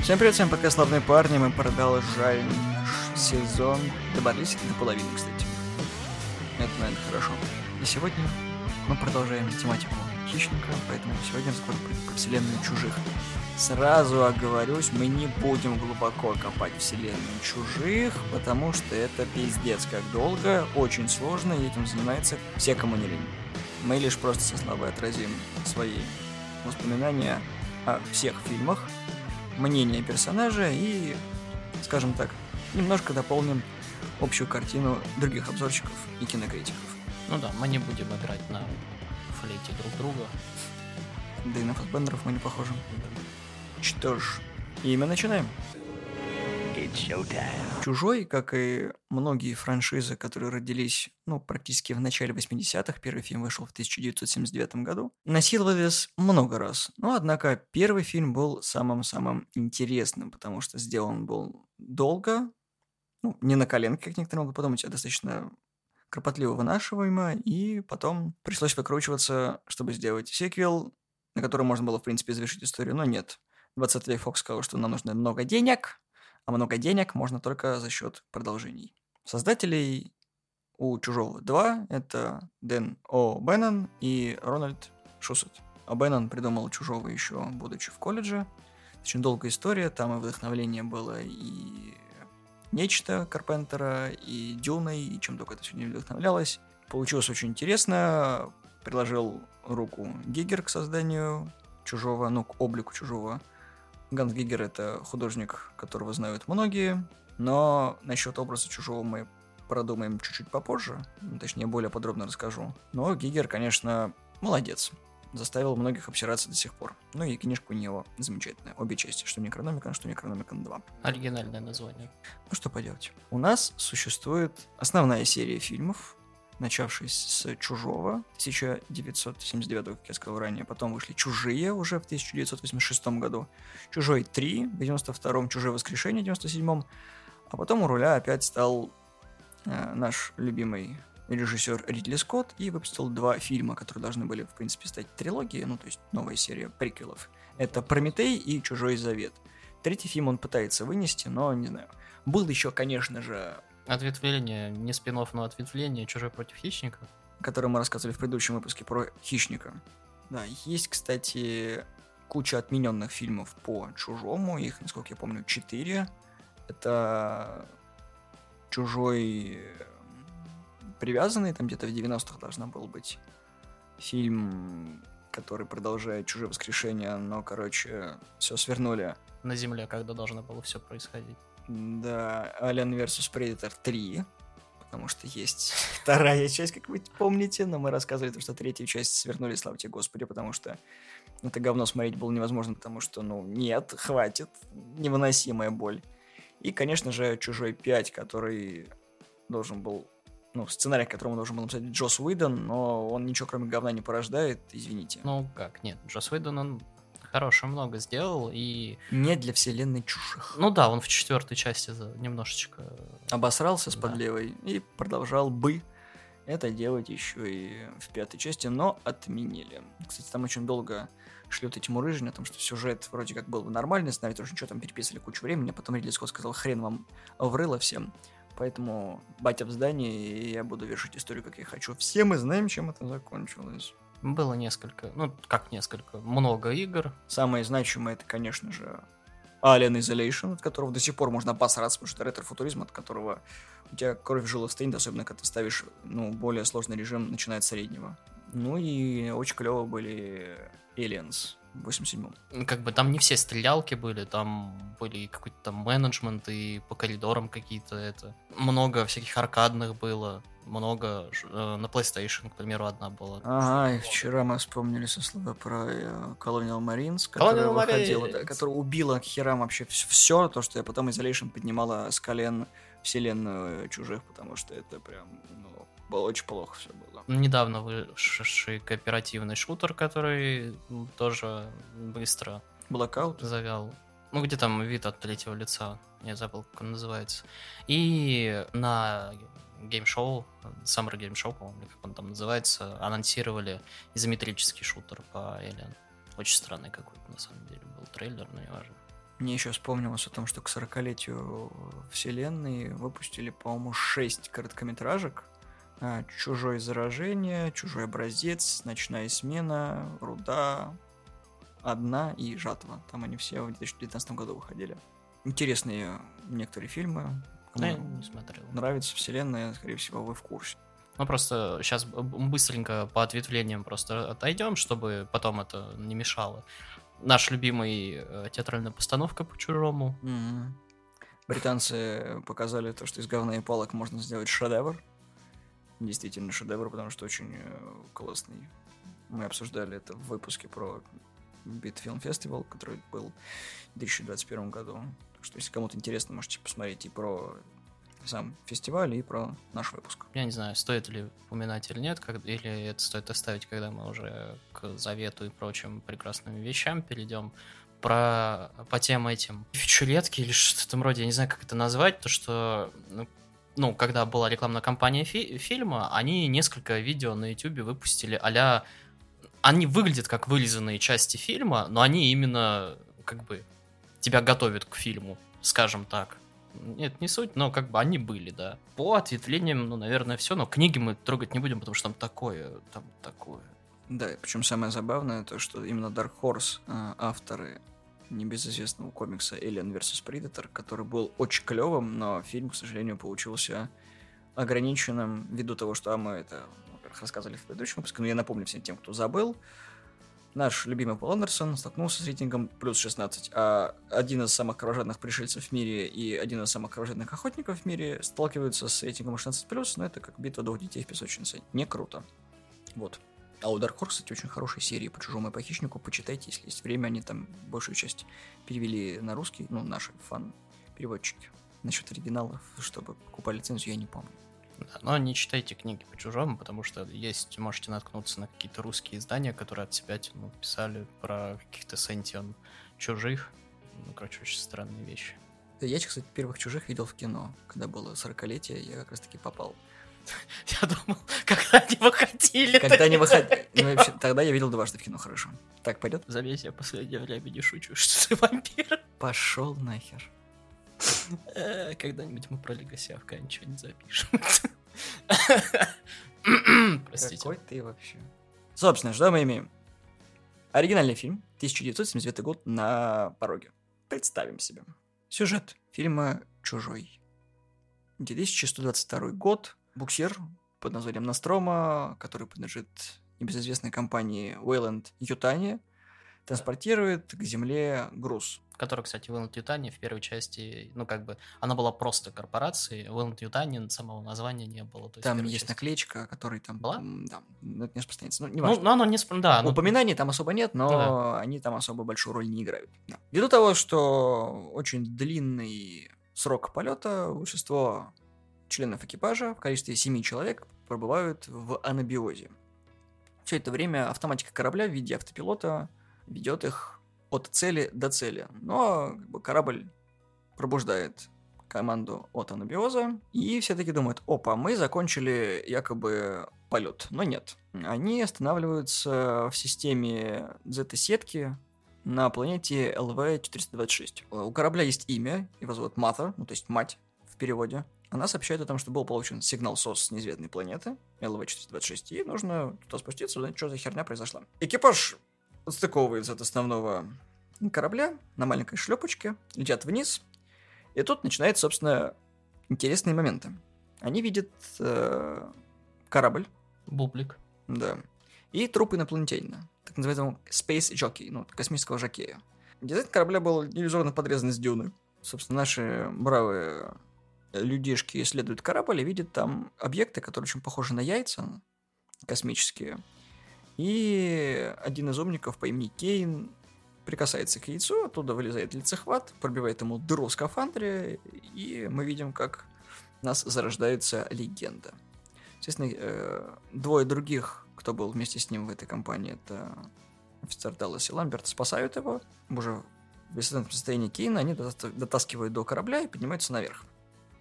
Всем привет, всем подкаст «Славные парни». Мы продолжаем наш сезон. Добрались до половины, кстати. Это, наверное, хорошо. И сегодня мы продолжаем тематику хищника, поэтому сегодня разговор про вселенную чужих. Сразу оговорюсь, мы не будем глубоко копать вселенную чужих, потому что это пиздец как долго, очень сложно, и этим занимается все, кому не лень. Мы лишь просто со слабой отразим свои воспоминания о всех фильмах, мнение персонажа и, скажем так, немножко дополним общую картину других обзорщиков и кинокритиков. Ну да, мы не будем играть на флейте друг друга. Да и на фасбендеров мы не похожи. Что ж, и мы начинаем. Чужой, как и многие франшизы, которые родились, ну, практически в начале 80-х, первый фильм вышел в 1979 году, насиловались много раз. Но, однако, первый фильм был самым-самым интересным, потому что сделан был долго, ну, не на коленке, как некоторые могут подумать, а достаточно кропотливо вынашиваемо, и потом пришлось выкручиваться, чтобы сделать сиквел, на котором можно было, в принципе, завершить историю, но нет. 20 век Фокс сказал, что нам нужно много денег, а много денег можно только за счет продолжений. Создателей у «Чужого 2» это Дэн О. Беннон и Рональд Шусет. А Беннон придумал «Чужого» еще будучи в колледже. Очень долгая история, там и вдохновление было и нечто Карпентера, и Дюной, и чем только это все не вдохновлялось. Получилось очень интересно. Приложил руку Гигер к созданию чужого, ну, к облику чужого. Ганс Гигер — это художник, которого знают многие, но насчет образа чужого мы продумаем чуть-чуть попозже, ну, точнее, более подробно расскажу. Но Гигер, конечно, молодец. Заставил многих обсираться до сих пор. Ну и книжка у него замечательная. Обе части, что Некрономикон, что Некрономикон 2. Оригинальное название. Ну что поделать. У нас существует основная серия фильмов, начавшись с «Чужого» 1979, как я сказал ранее, потом вышли «Чужие» уже в 1986 году, «Чужой 3» в 92-м, «Чужое воскрешение» в 97-м, а потом у руля опять стал э, наш любимый режиссер Ридли Скотт и выпустил два фильма, которые должны были, в принципе, стать трилогией, ну, то есть новая серия приквелов. Это «Прометей» и «Чужой завет». Третий фильм он пытается вынести, но не знаю. Был еще, конечно же, Ответвление, не спин но ответвление «Чужой против хищника». Который мы рассказывали в предыдущем выпуске про хищника. Да, есть, кстати, куча отмененных фильмов по Чужому. Их, насколько я помню, четыре. Это Чужой привязанный, там где-то в 90-х должна был быть фильм, который продолжает Чужое воскрешение, но, короче, все свернули. На Земле, когда должно было все происходить. Да, Alien vs Predator 3, потому что есть вторая часть, как вы помните, но мы рассказывали, что третью часть свернули, слава тебе Господи, потому что это говно смотреть было невозможно, потому что, ну, нет, хватит, невыносимая боль. И, конечно же, Чужой 5, который должен был, ну, сценарий, которому должен был написать Джос Уидон, но он ничего кроме говна не порождает, извините. Ну, как, нет, Джос Уидон, он хорошего много сделал и... Не для вселенной чужих. Ну да, он в четвертой части немножечко... Обосрался с подлевой и продолжал бы это делать еще и в пятой части, но отменили. Кстати, там очень долго шлют эти мурыжни о том, что сюжет вроде как был нормальный, сценарий тоже ничего там переписывали кучу времени, а потом Ридли Скотт сказал, хрен вам врыло всем. Поэтому батя в здании, и я буду вершить историю, как я хочу. Все мы знаем, чем это закончилось. Было несколько, ну, как несколько, много игр. Самое значимое, это, конечно же, Alien Isolation, от которого до сих пор можно обосраться, потому что ретро-футуризм, от которого у тебя кровь в жилах стоит, особенно когда ты ставишь, ну, более сложный режим, начиная с среднего. Ну и очень клево были Aliens 87-м. Как бы там не все стрелялки были, там были какой-то там менеджмент и по коридорам какие-то это. Много всяких аркадных было много э, на PlayStation, к примеру, одна была. Ага, и вчера мы вспомнили со слова про э, Colonial Marines, которая Colonial выходила, Marines. да, которая убила к херам вообще все, то, что я потом Isolation поднимала с колен вселенную чужих, потому что это прям, ну, очень плохо все было. Недавно вышедший кооперативный шутер, который тоже быстро Blackout? завял. Ну, где там вид от третьего лица, я забыл, как он называется. И на геймшоу, Summer Game Show, по-моему, как он там называется, анонсировали изометрический шутер по Alien. Очень странный какой-то, на самом деле, был трейлер, но не важно. Мне еще вспомнилось о том, что к 40-летию вселенной выпустили, по-моему, 6 короткометражек. А, Чужое заражение, Чужой образец, Ночная смена, Руда, Одна и Жатва. Там они все в 2019 году выходили. Интересные некоторые фильмы. Кому не смотрел. нравится вселенная, скорее всего, вы в курсе. Ну, просто сейчас быстренько по ответвлениям просто отойдем, чтобы потом это не мешало. Наш любимый э, театральная постановка по чужому. Мгм. Британцы показали то, что из говна и палок можно сделать шедевр. Действительно шедевр, потому что очень э, классный. Мы обсуждали это в выпуске про Film Festival, который был в 2021 году. Так что, если кому-то интересно, можете посмотреть и про сам фестиваль, и про наш выпуск. Я не знаю, стоит ли упоминать или нет, как- или это стоит оставить, когда мы уже к завету и прочим прекрасным вещам перейдем. Про по тем этим фичуретки или что-то в этом роде, я не знаю, как это назвать, то что ну, ну, когда была рекламная кампания фи- фильма, они несколько видео на YouTube выпустили а Они выглядят как вырезанные части фильма, но они именно как бы тебя готовят к фильму, скажем так. Нет, не суть, но как бы они были, да. По ответвлениям, ну, наверное, все, но книги мы трогать не будем, потому что там такое, там такое. Да, причем самое забавное, то, что именно Dark Horse, э, авторы небезызвестного комикса Alien vs. Predator, который был очень клевым, но фильм, к сожалению, получился ограниченным ввиду того, что а мы это, во-первых, рассказывали в предыдущем выпуске, но я напомню всем тем, кто забыл, наш любимый Пол Андерсон столкнулся с рейтингом плюс 16, а один из самых кровожадных пришельцев в мире и один из самых кровожадных охотников в мире сталкиваются с рейтингом 16 плюс, но это как битва двух детей в песочнице. Не круто. Вот. А у Dark Horse, кстати, очень хорошие серии по чужому и по хищнику. Почитайте, если есть время. Они там большую часть перевели на русский, ну, наши фан-переводчики. Насчет оригиналов, чтобы покупали лицензию, я не помню. Да, но не читайте книги по чужому, потому что есть, можете наткнуться на какие-то русские издания, которые от себя ну, писали про каких-то сентион чужих. Ну, короче, очень странные вещи. Я, кстати, первых чужих видел в кино. Когда было 40-летие, я как раз таки попал. Я думал, когда они выходили. Когда они выходили... Ну, вообще, тогда я видел дважды в кино, хорошо. Так, пойдет? Заметь, я последнее время не шучу, что ты вампир. Пошел нахер. Э, Когда-нибудь мы про Легоси Афган что-нибудь запишем. Простите. Какой ты вообще? Собственно, что мы имеем? Оригинальный фильм, 1979 год, на пороге. Представим себе. Сюжет фильма «Чужой». 2122 год. Буксир под названием Настрома, который принадлежит небезызвестной компании Wayland Ютани, транспортирует к земле груз. Который, кстати, Wayland Yutani в первой части, ну, как бы, она была просто корпорацией, Wayland Yutani самого названия не было. то в Там есть части. наклеечка, который там... Была? Да, но это не распространяется. Ну, не важно. ну, оно не... Да, оно- Упоминаний там особо нет, но Ну да. они там особо большую роль не играют. Да. Ввиду того, что очень длинный срок полета, большинство членов экипажа в количестве семи человек пробывают в анабиозе. Все это время автоматика корабля в виде автопилота ведет их от цели до цели. Но как бы, корабль пробуждает команду от анабиоза, и все таки думают, опа, мы закончили якобы полет. Но нет. Они останавливаются в системе Z-сетки на планете LV-426. У корабля есть имя, его зовут Mother, ну то есть мать в переводе. Она сообщает о том, что был получен сигнал СОС с неизвестной планеты LV-426, и нужно туда спуститься, узнать, что за херня произошла. Экипаж отстыковывается от основного корабля на маленькой шлепочке, летят вниз, и тут начинаются, собственно, интересные моменты. Они видят э, корабль, Бублик. да, и труп инопланетянина, так называемого Space Jockey, ну, космического жокея. Дизайн корабля был иллюзорно подрезан с дюны. Собственно, наши бравые людишки исследуют корабль и видят там объекты, которые очень похожи на яйца космические. И один из умников по имени Кейн прикасается к яйцу, оттуда вылезает лицехват, пробивает ему дыру в скафандре, и мы видим, как у нас зарождается легенда. Естественно, э, двое других, кто был вместе с ним в этой компании, это офицер Даллас и Ламберт, спасают его. Уже в состоянии Кейна они дота- дотаскивают до корабля и поднимаются наверх.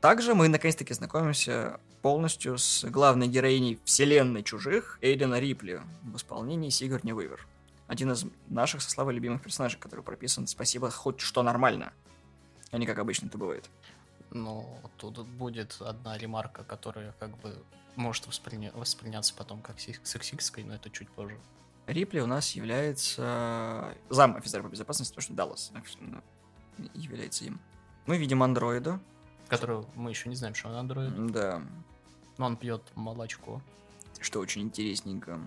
Также мы наконец-таки знакомимся полностью с главной героиней вселенной чужих Эйдена Рипли в исполнении Сигарни Уивер. один из наших со Славой любимых персонажей, который прописан «Спасибо, хоть что нормально», а не как обычно это бывает. Ну, тут будет одна ремарка, которая как бы может восприня... восприняться потом как сексистской, но это чуть позже. Рипли у нас является зам офицера по безопасности, потому что Даллас является им. Мы видим андроида. Которого мы еще не знаем, что он андроид. Да. Но он пьет молочко. Что очень интересненько.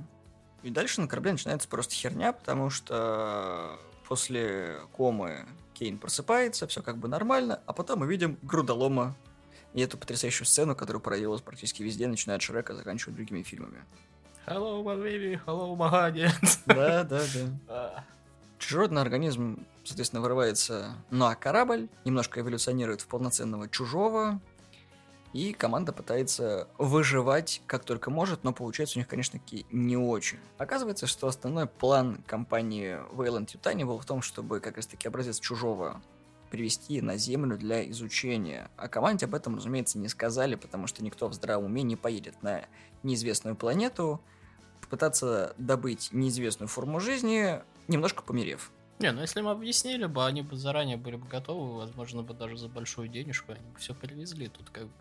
И дальше на корабле начинается просто херня, потому что после комы Кейн просыпается, все как бы нормально, а потом мы видим грудолома и эту потрясающую сцену, которая проявилась практически везде, начиная от Шрека, заканчивая другими фильмами. Hello, my baby, hello, my honey. Да, да, да. Чужеродный организм, соответственно, вырывается на корабль, немножко эволюционирует в полноценного чужого, и команда пытается выживать как только может, но получается у них, конечно, таки не очень. Оказывается, что основной план компании Wayland Yutani был в том, чтобы как раз таки образец чужого привести на Землю для изучения. А команде об этом, разумеется, не сказали, потому что никто в здравом уме не поедет на неизвестную планету, попытаться добыть неизвестную форму жизни, немножко померев. Не, ну если мы объяснили бы, они бы заранее были бы готовы, возможно, бы даже за большую денежку они бы все привезли. Тут как бы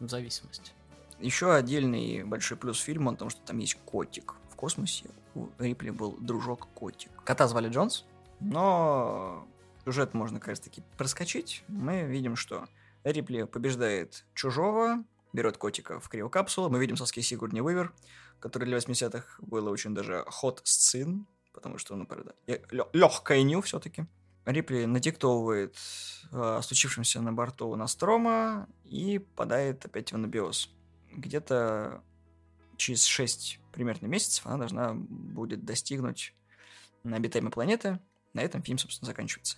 в зависимости. Еще отдельный большой плюс фильма, о том, что там есть котик. В космосе у Рипли был дружок-котик. Кота звали Джонс, но сюжет можно, как раз таки, проскочить. Мы видим, что Рипли побеждает чужого, берет котика в криокапсулу. Мы видим соски Сигурни Уивер, который для 80-х было очень даже ход сцен, потому что, ну, легкая ню все-таки. Рипли надиктовывает э, случившимся на борту Настрома и падает опять в анабиоз. Где-то через 6 примерно месяцев она должна будет достигнуть на обитаемой планеты. На этом фильм, собственно, заканчивается.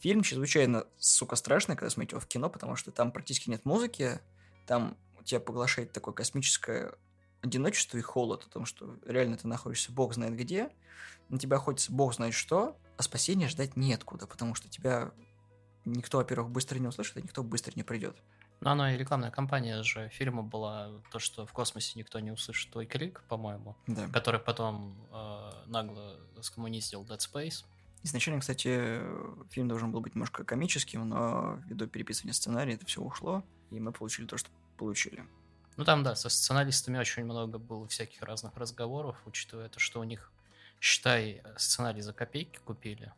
Фильм чрезвычайно, сука, страшный, когда смотрите его в кино, потому что там практически нет музыки, там тебя поглощает такое космическое одиночество и холод, о том, что реально ты находишься бог знает где, на тебя охотится бог знает что, а спасения ждать неоткуда, потому что тебя никто, во-первых, быстро не услышит, а никто быстро не придет. Ну, оно и рекламная кампания же фильма была то, что в космосе никто не услышит твой крик, по-моему, да. который потом э, нагло скоммунистил Dead Space. Изначально, кстати, фильм должен был быть немножко комическим, но ввиду переписывания сценария это все ушло, и мы получили то, что получили. Ну там, да, со сценаристами очень много было всяких разных разговоров, учитывая то, что у них считай, сценарий за копейки купили.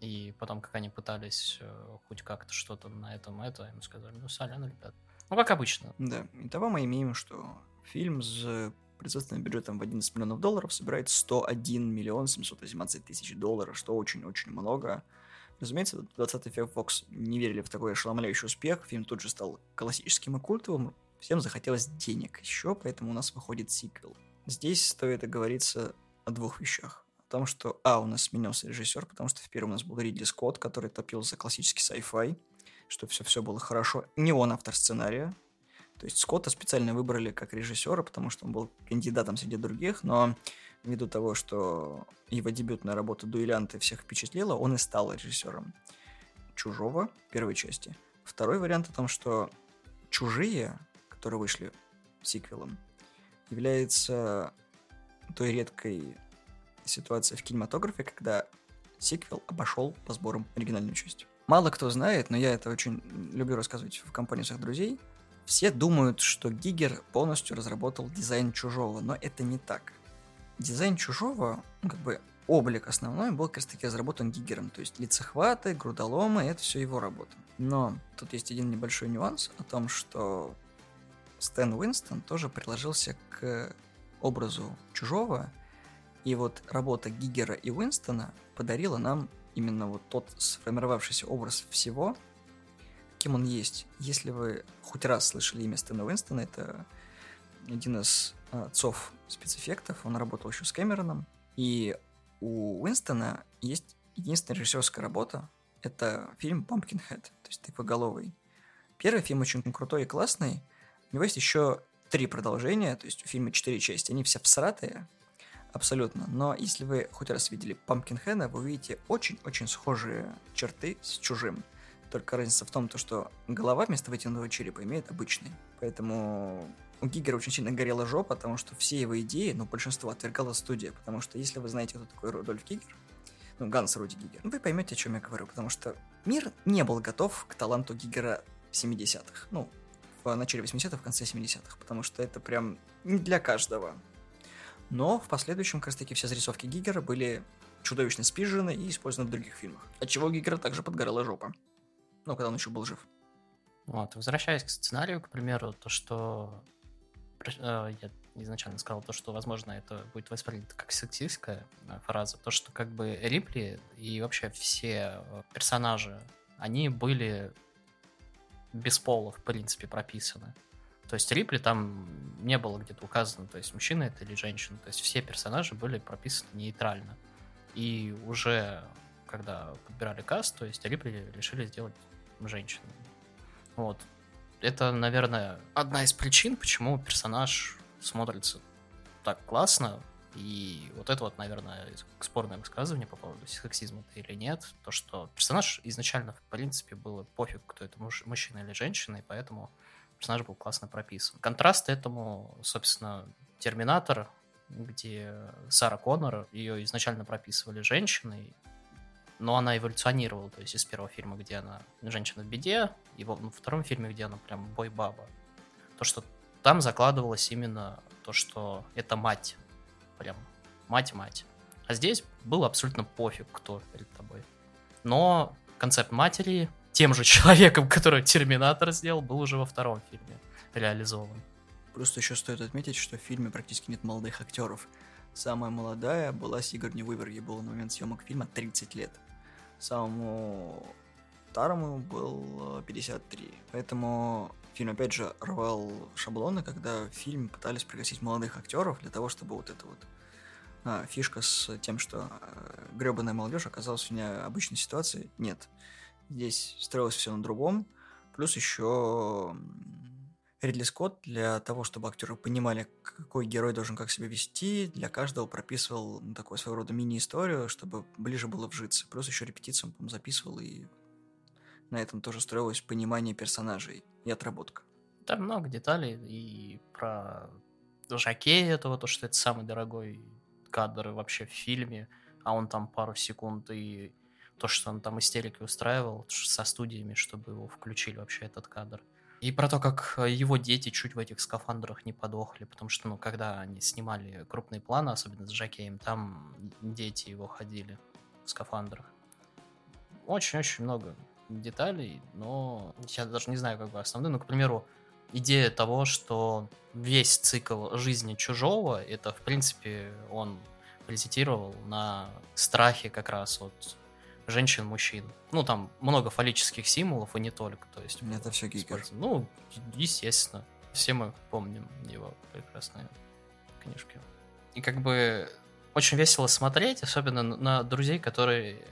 И потом, как они пытались э, хоть как-то что-то на этом это, им сказали, ну, сорян, ребят. Ну, как обычно. Да. Итого мы имеем, что фильм с производственным бюджетом в 11 миллионов долларов собирает 101 миллион 718 тысяч долларов, что очень-очень много. Разумеется, 20 век Fox не верили в такой ошеломляющий успех. Фильм тут же стал классическим и культовым. Всем захотелось денег еще, поэтому у нас выходит сиквел. Здесь стоит оговориться о двух вещах. О том, что, а, у нас сменился режиссер, потому что в первом у нас был Ридли Скотт, который топил за классический sci-fi, что все-все было хорошо. Не он автор сценария. То есть Скотта специально выбрали как режиссера, потому что он был кандидатом среди других, но ввиду того, что его дебютная работа «Дуэлянты» всех впечатлила, он и стал режиссером «Чужого» первой части. Второй вариант о том, что «Чужие», которые вышли сиквелом, является той редкой ситуации в кинематографе, когда сиквел обошел по сборам оригинальную часть. Мало кто знает, но я это очень люблю рассказывать в компании своих друзей. Все думают, что Гигер полностью разработал дизайн чужого, но это не так. Дизайн чужого, ну, как бы облик основной был как раз таки разработан Гигером, то есть лицехваты, грудоломы, это все его работа. Но тут есть один небольшой нюанс о том, что Стэн Уинстон тоже приложился к образу чужого, и вот работа Гигера и Уинстона подарила нам именно вот тот сформировавшийся образ всего, кем он есть. Если вы хоть раз слышали имя Стэна Уинстона, это один из а, отцов спецэффектов, он работал еще с Кэмероном, и у Уинстона есть единственная режиссерская работа, это фильм Pumpkinhead, то есть тыквоголовый. Первый фильм очень крутой и классный, у него есть еще три продолжения, то есть у фильма четыре части, они все всратые, абсолютно. Но если вы хоть раз видели Пампкинхеда, вы увидите очень-очень схожие черты с чужим. Только разница в том, то, что голова вместо вытянутого черепа имеет обычный. Поэтому у Гигера очень сильно горела жопа, потому что все его идеи, ну, большинство отвергала студия, потому что если вы знаете, кто такой Рудольф Гигер, ну, Ганс Руди Гигер, вы поймете, о чем я говорю, потому что мир не был готов к таланту Гигера в 70-х, ну, в начале 80-х, в конце 70-х, потому что это прям не для каждого. Но в последующем, как раз таки, все зарисовки Гигера были чудовищно спижены и использованы в других фильмах. Отчего Гигера также подгорала жопа. Ну, когда он еще был жив. Вот, возвращаясь к сценарию, к примеру, то, что э, я изначально сказал, то, что, возможно, это будет воспринято как сексистская э, фраза, то, что как бы Рипли и вообще все э, персонажи, они были без пола, в принципе, прописаны. То есть Рипли там не было где-то указано, то есть мужчина это или женщина. То есть все персонажи были прописаны нейтрально. И уже когда подбирали каст, то есть Рипли решили сделать женщину. Вот. Это, наверное, одна из причин, почему персонаж смотрится так классно. И вот это вот, наверное, спорное высказывание по поводу сексизма или нет. То, что персонаж изначально, в принципе, было пофиг, кто это, муж, мужчина или женщина, и поэтому персонаж был классно прописан. Контраст этому, собственно, Терминатор, где Сара Коннор, ее изначально прописывали женщиной, но она эволюционировала, то есть из первого фильма, где она женщина в беде, и во ну, втором фильме, где она прям бой-баба. То, что там закладывалось именно то, что это мать. Прям мать-мать. А здесь было абсолютно пофиг, кто перед тобой. Но концепт матери тем же человеком, который Терминатор сделал, был уже во втором фильме реализован. Просто еще стоит отметить, что в фильме практически нет молодых актеров. Самая молодая была Сигарни Уивер, ей было на момент съемок фильма 30 лет. Самому старому был 53. Э, Поэтому фильм, опять же, рвал шаблоны, когда в фильме пытались пригласить молодых актеров для того, чтобы вот это вот а, фишка с тем, что э, гребаная молодежь оказалась в необычной ситуации. Нет. Здесь строилось все на другом. Плюс еще Ридли Скотт для того, чтобы актеры понимали, какой герой должен как себя вести, для каждого прописывал ну, такую своего рода мини-историю, чтобы ближе было вжиться. Плюс еще репетицию он записывал, и на этом тоже строилось понимание персонажей и отработка. Там много деталей и про Жакея этого, то, что это самый дорогой кадр вообще в фильме, а он там пару секунд, и то, что он там истерики устраивал со студиями, чтобы его включили вообще этот кадр. И про то, как его дети чуть в этих скафандрах не подохли, потому что, ну, когда они снимали крупные планы, особенно с Жакеем, там дети его ходили в скафандрах. Очень-очень много деталей, но я даже не знаю, как бы основные. Ну, к примеру, идея того, что весь цикл жизни чужого, это, в принципе, он паразитировал на страхе как раз вот женщин, мужчин. Ну, там много фаллических символов, и не только. То есть, это все Гигер. Ну, естественно. Все мы помним его прекрасные книжки. И как бы очень весело смотреть, особенно на друзей, которые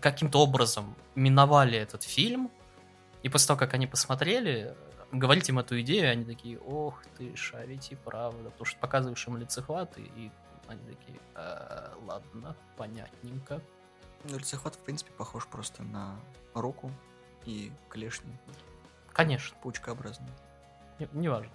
каким-то образом миновали этот фильм, и после того, как они посмотрели, говорить им эту идею, они такие, ох ты, шарите, правда, потому что показываешь им лицехваты, и они такие, э, ладно, понятненько. Ну, лицехват, в принципе, похож просто на руку и клешню. Конечно. Пучкообразный. Не, неважно.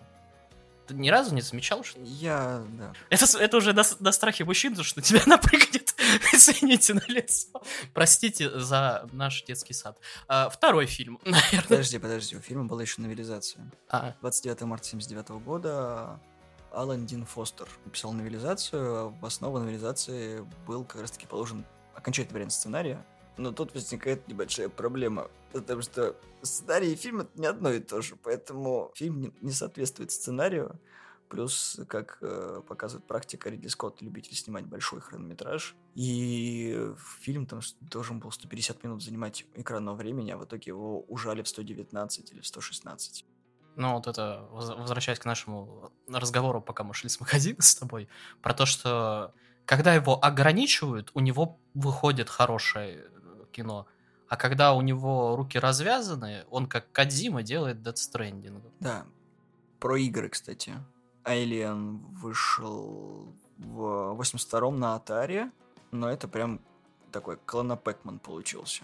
Ты ни разу не замечал, что... Я, да. Это, это уже на, на страхе мужчин, что тебя напрыгнет, извините, на лицо. Простите за наш детский сад. А, второй фильм, наверное. Подожди, подожди, у фильма была еще новелизация. А. 29 марта 79 года Алан Дин Фостер написал новелизацию. В основу новелизации был как раз-таки положен окончательный вариант сценария, но тут возникает небольшая проблема, потому что сценарий и фильм это не одно и то же, поэтому фильм не соответствует сценарию, плюс, как э, показывает практика, Ридли Скотт любитель снимать большой хронометраж, и фильм там должен был 150 минут занимать экранного времени, а в итоге его ужали в 119 или в 116. Ну, вот это, возвращаясь к нашему разговору, пока мы шли с магазина с тобой, про то, что когда его ограничивают, у него выходит хорошее э, кино. А когда у него руки развязаны, он как Кадзима делает Death Stranding. Да. Про игры, кстати. Alien вышел в 82-м на Atari, но это прям такой клона Пэкман получился.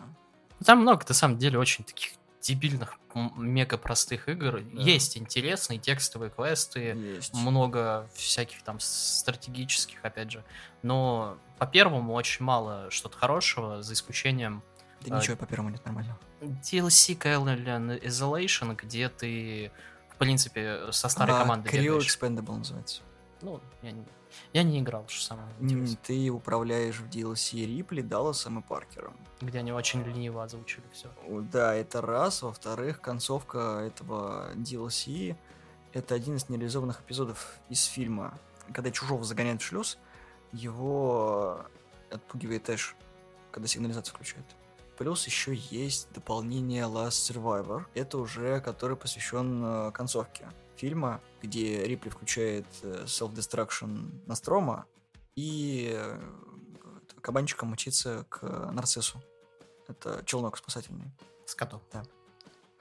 Там много, на самом деле, очень таких дебильных, мега простых игр. Да. Есть интересные текстовые квесты, Есть. много всяких там стратегических, опять же. Но по первому очень мало что-то хорошего, за исключением... Да а, ничего по первому нет нормального. DLC Alien Isolation, где ты, в принципе, со старой а, командой Creo Expendable называется. Ну, я не, я не играл, что самое интересное. Ты управляешь в DLC Рипли, Далласом и Паркером. Где они очень лениво озвучили все. Да, это раз. Во-вторых, концовка этого DLC это один из нереализованных эпизодов из фильма. Когда Чужого загоняют в шлюз, его отпугивает Эш, когда сигнализацию включает. Плюс еще есть дополнение Last Survivor. Это уже который посвящен э, концовке фильма, где Рипли включает э, Self-Destruction Настрома и э, кабанчиком мчится к Нарциссу. Это челнок спасательный. С котом. Да.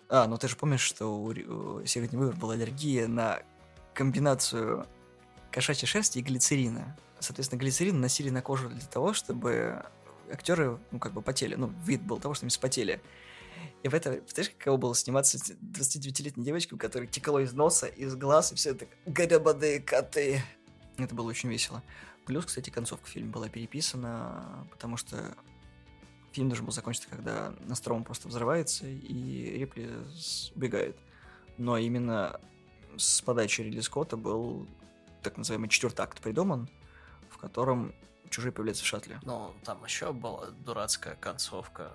А, ну ты же помнишь, что у, у Сигурни Вывер была аллергия на комбинацию кошачьей шерсти и глицерина. Соответственно, глицерин носили на кожу для того, чтобы актеры, ну, как бы потели. Ну, вид был того, что они спотели. И в это, знаешь, каково было сниматься 29-летней девочкой, у которой текало из носа, из глаз, и все это гребаные коты. Это было очень весело. Плюс, кстати, концовка фильма была переписана, потому что фильм должен был закончиться, когда Настром просто взрывается, и Рипли убегает. Но именно с подачи Ридли Скотта был так называемый четвертый акт придуман, в котором чужие появляются в шаттле. Ну, там еще была дурацкая концовка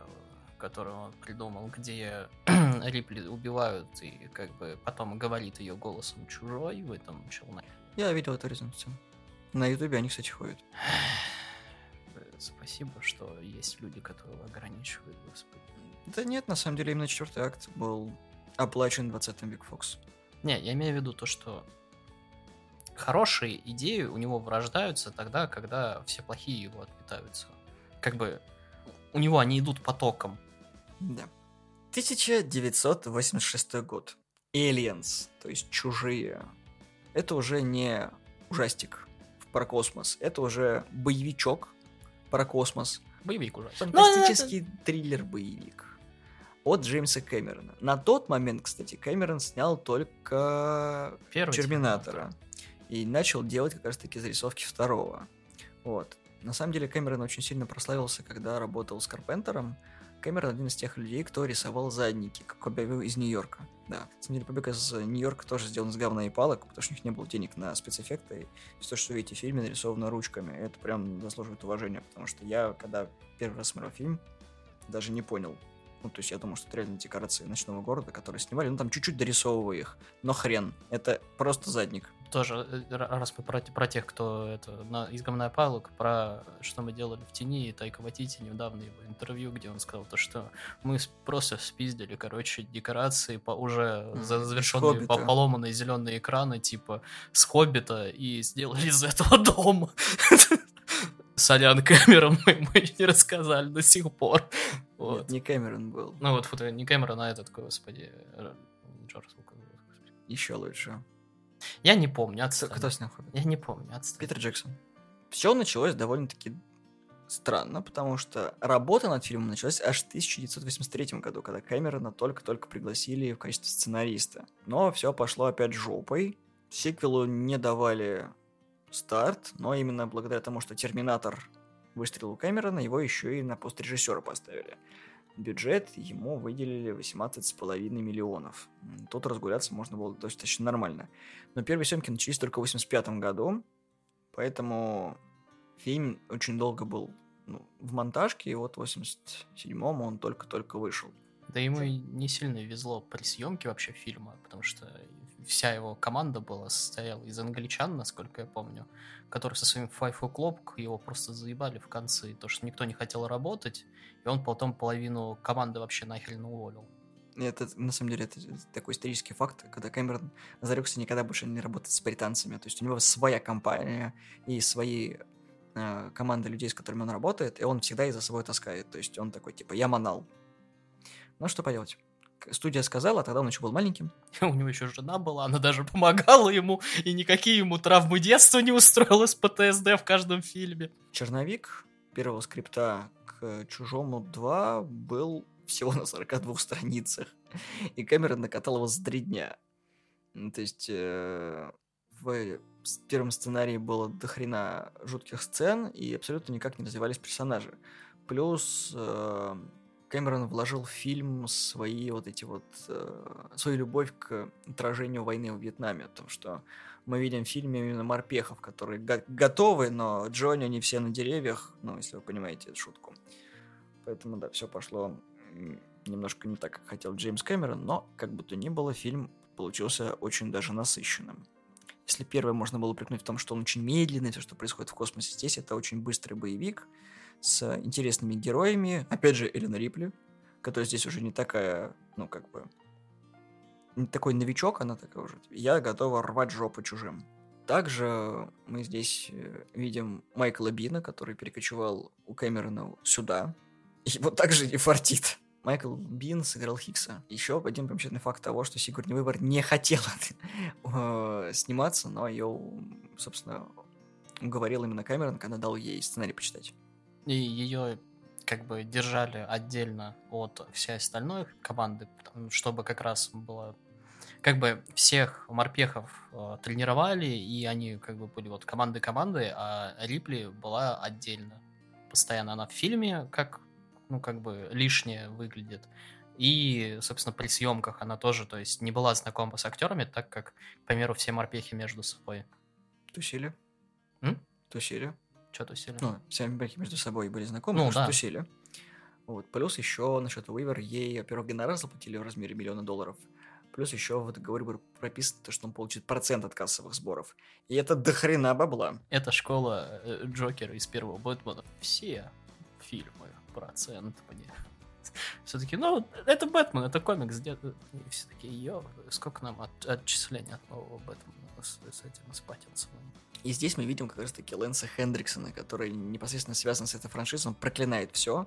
которую он придумал, где Рипли убивают, и как бы потом говорит ее голосом чужой в этом челноке. Я видел эту резонансию. На ютубе они, кстати, ходят. Спасибо, что есть люди, которые ограничивают, господи. Да нет, на самом деле именно четвертый акт был оплачен 20-м Биг Фокс. Не, я имею в виду то, что хорошие идеи у него вырождаются тогда, когда все плохие его отпитаются. Как бы у него они идут потоком. Да. 1986 год. Aliens, то есть чужие. Это уже не ужастик про космос. Это уже боевичок про космос. Боевик ужастик. Фантастический триллер-боевик от Джеймса Кэмерона. На тот момент, кстати, Кэмерон снял только Первый Терминатора. И начал делать как раз-таки зарисовки второго. Вот. На самом деле Кэмерон очень сильно прославился, когда работал с Карпентером. Кэмерон один из тех людей, кто рисовал задники, как объявил из Нью-Йорка. Да, на самом деле побег из Нью-Йорка тоже сделан из говна и палок, потому что у них не было денег на спецэффекты. И все, что видите в фильме, нарисовано ручками. Это прям заслуживает уважения, потому что я, когда первый раз смотрел фильм, даже не понял. Ну, то есть я думал, что это реально декорации ночного города, которые снимали, ну, там чуть-чуть дорисовывая их. Но хрен, это просто задник тоже, э, раз мы про, про тех, кто это, на, из говна палок, про что мы делали в тени, и Тайка Ватити недавно его интервью, где он сказал то, что мы просто спиздили, короче, декорации по уже mm, завершенные по поломанные зеленые экраны, типа с Хоббита, и сделали из этого дома. Солян Кэмерон мы, мы не рассказали до сих пор. Вот. Нет, не Кэмерон был. Ну вот, не Кэмерон, а этот, господи, Джордж Еще лучше. Я не помню. Отстань. Кто снял Хоббит? Я не помню. Отстань. Питер Джексон. Все началось довольно-таки странно, потому что работа над фильмом началась аж в 1983 году, когда Кэмерона только-только пригласили в качестве сценариста. Но все пошло опять жопой. Сиквелу не давали старт, но именно благодаря тому, что Терминатор выстрелил Кэмерона, его еще и на пост режиссера поставили бюджет ему выделили 18,5 миллионов. Тут разгуляться можно было достаточно нормально. Но первые съемки начались только в 85 году, поэтому фильм очень долго был ну, в монтажке, и вот в 87-м он только-только вышел. Да ему и не сильно везло при съемке вообще фильма, потому что вся его команда была состояла из англичан, насколько я помню, которые со своим Five O'Clock его просто заебали в конце, то, что никто не хотел работать, и он потом половину команды вообще нахрен уволил. Это, на самом деле, это такой исторический факт, когда Кэмерон зарекся никогда больше не работать с британцами. То есть у него своя компания и свои э, команды людей, с которыми он работает, и он всегда их за собой таскает. То есть он такой, типа, я манал. Ну, что поделать студия сказала, тогда он еще был маленьким. У него еще жена была, она даже помогала ему, и никакие ему травмы детства не устроила с ПТСД в каждом фильме. Черновик первого скрипта к «Чужому 2» был всего на 42 страницах. И Кэмерон накатал его за три дня. То есть э, в первом сценарии было дохрена жутких сцен, и абсолютно никак не развивались персонажи. Плюс э, Кэмерон вложил в фильм свои вот эти вот э, свою любовь к отражению войны в Вьетнаме, о том, что мы видим в фильме именно морпехов, которые го- готовы, но Джонни не все на деревьях, ну, если вы понимаете эту шутку. Поэтому, да, все пошло немножко не так, как хотел Джеймс Кэмерон, но, как бы то ни было, фильм получился очень даже насыщенным. Если первое можно было упрекнуть в том, что он очень медленный, все, что происходит в космосе здесь, это очень быстрый боевик с интересными героями. Опять же, Элина Рипли, которая здесь уже не такая, ну, как бы, не такой новичок, она такая уже, я готова рвать жопу чужим. Также мы здесь э, видим Майкла Бина, который перекочевал у Кэмерона сюда. Вот также не фартит. Майкл Бин сыграл Хикса. Еще один примечательный факт того, что Сигурни Выбор не хотела сниматься, но ее, собственно, уговорил именно Кэмерон, когда дал ей сценарий почитать. И ее как бы держали отдельно от всей остальной команды, чтобы как раз было как бы всех морпехов э, тренировали, и они как бы были вот команды команды, а Рипли была отдельно. Постоянно она в фильме как ну, как бы лишнее выглядит. И, собственно, при съемках она тоже, то есть, не была знакома с актерами, так как, к примеру, все морпехи между собой. Тусили. М? Тусили. Что тусили? Ну, все морпехи между собой были знакомы, Ну, да. тусили. Вот. Плюс еще насчет Уивер, ей, во-первых, гонорар заплатили в размере миллиона долларов. Плюс еще в договоре было прописано, то, что он получит процент от кассовых сборов. И это дохрена бабла. Это школа э, Джокера из первого Бэтмена. Все фильмы процентные. Все-таки, ну, это Бэтмен, это комикс. И все такие, йо, сколько нам от, отчислений от нового Бэтмена с, с этим, с Паттинсоном. И здесь мы видим как раз-таки Лэнса Хендриксона, который непосредственно связан с этой франшизой, он проклинает все.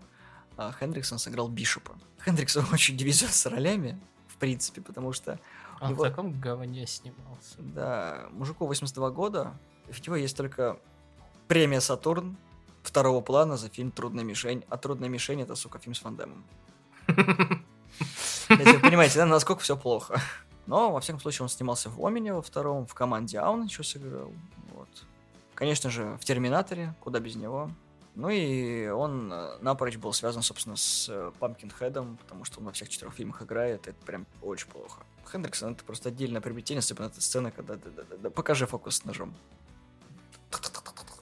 А Хендриксон сыграл Бишопа. Хендриксон очень везет с ролями, в принципе, потому что, Он Его- в таком говне снимался. да, мужику 82 года, в него есть только премия «Сатурн» второго плана за фильм «Трудная мишень», а «Трудная мишень» — это, сука, фильм с вы понимаете, да, насколько все плохо. Но, во всяком случае, он снимался в Омене во втором, в команде Аун еще сыграл. Конечно же, в Терминаторе, куда без него. Ну и он э, напрочь был связан, собственно, с э, Памкинхедом, потому что он во всех четырех фильмах играет, это прям очень плохо. Хендриксон это просто отдельное приобретение, особенно эта сцена, когда... да, да, да, да, покажи фокус с ножом.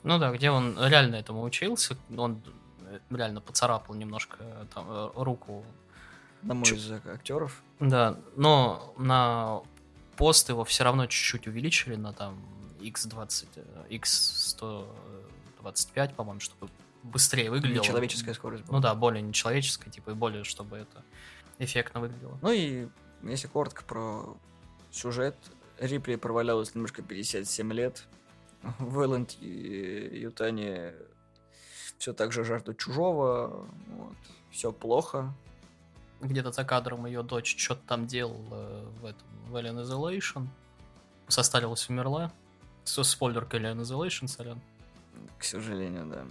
Ну да, где он реально этому учился, он э, реально поцарапал немножко там руку. Одному Чё? из актеров. Да, но на пост его все равно чуть-чуть увеличили на там x20, э, x125, по-моему, чтобы быстрее выглядело. Нечеловеческая скорость была. Ну да, более нечеловеческая, типа, и более, чтобы это эффектно выглядело. Ну и если коротко про сюжет, Рипли провалялась немножко 57 лет. Вэлленд и Ютани все так же жаждут чужого. Вот. Все плохо. Где-то за кадром ее дочь что-то там делала в этом, в Alien Isolation. Состарилась, умерла. Со спойлер к Alien Isolation, сорян. К сожалению, да.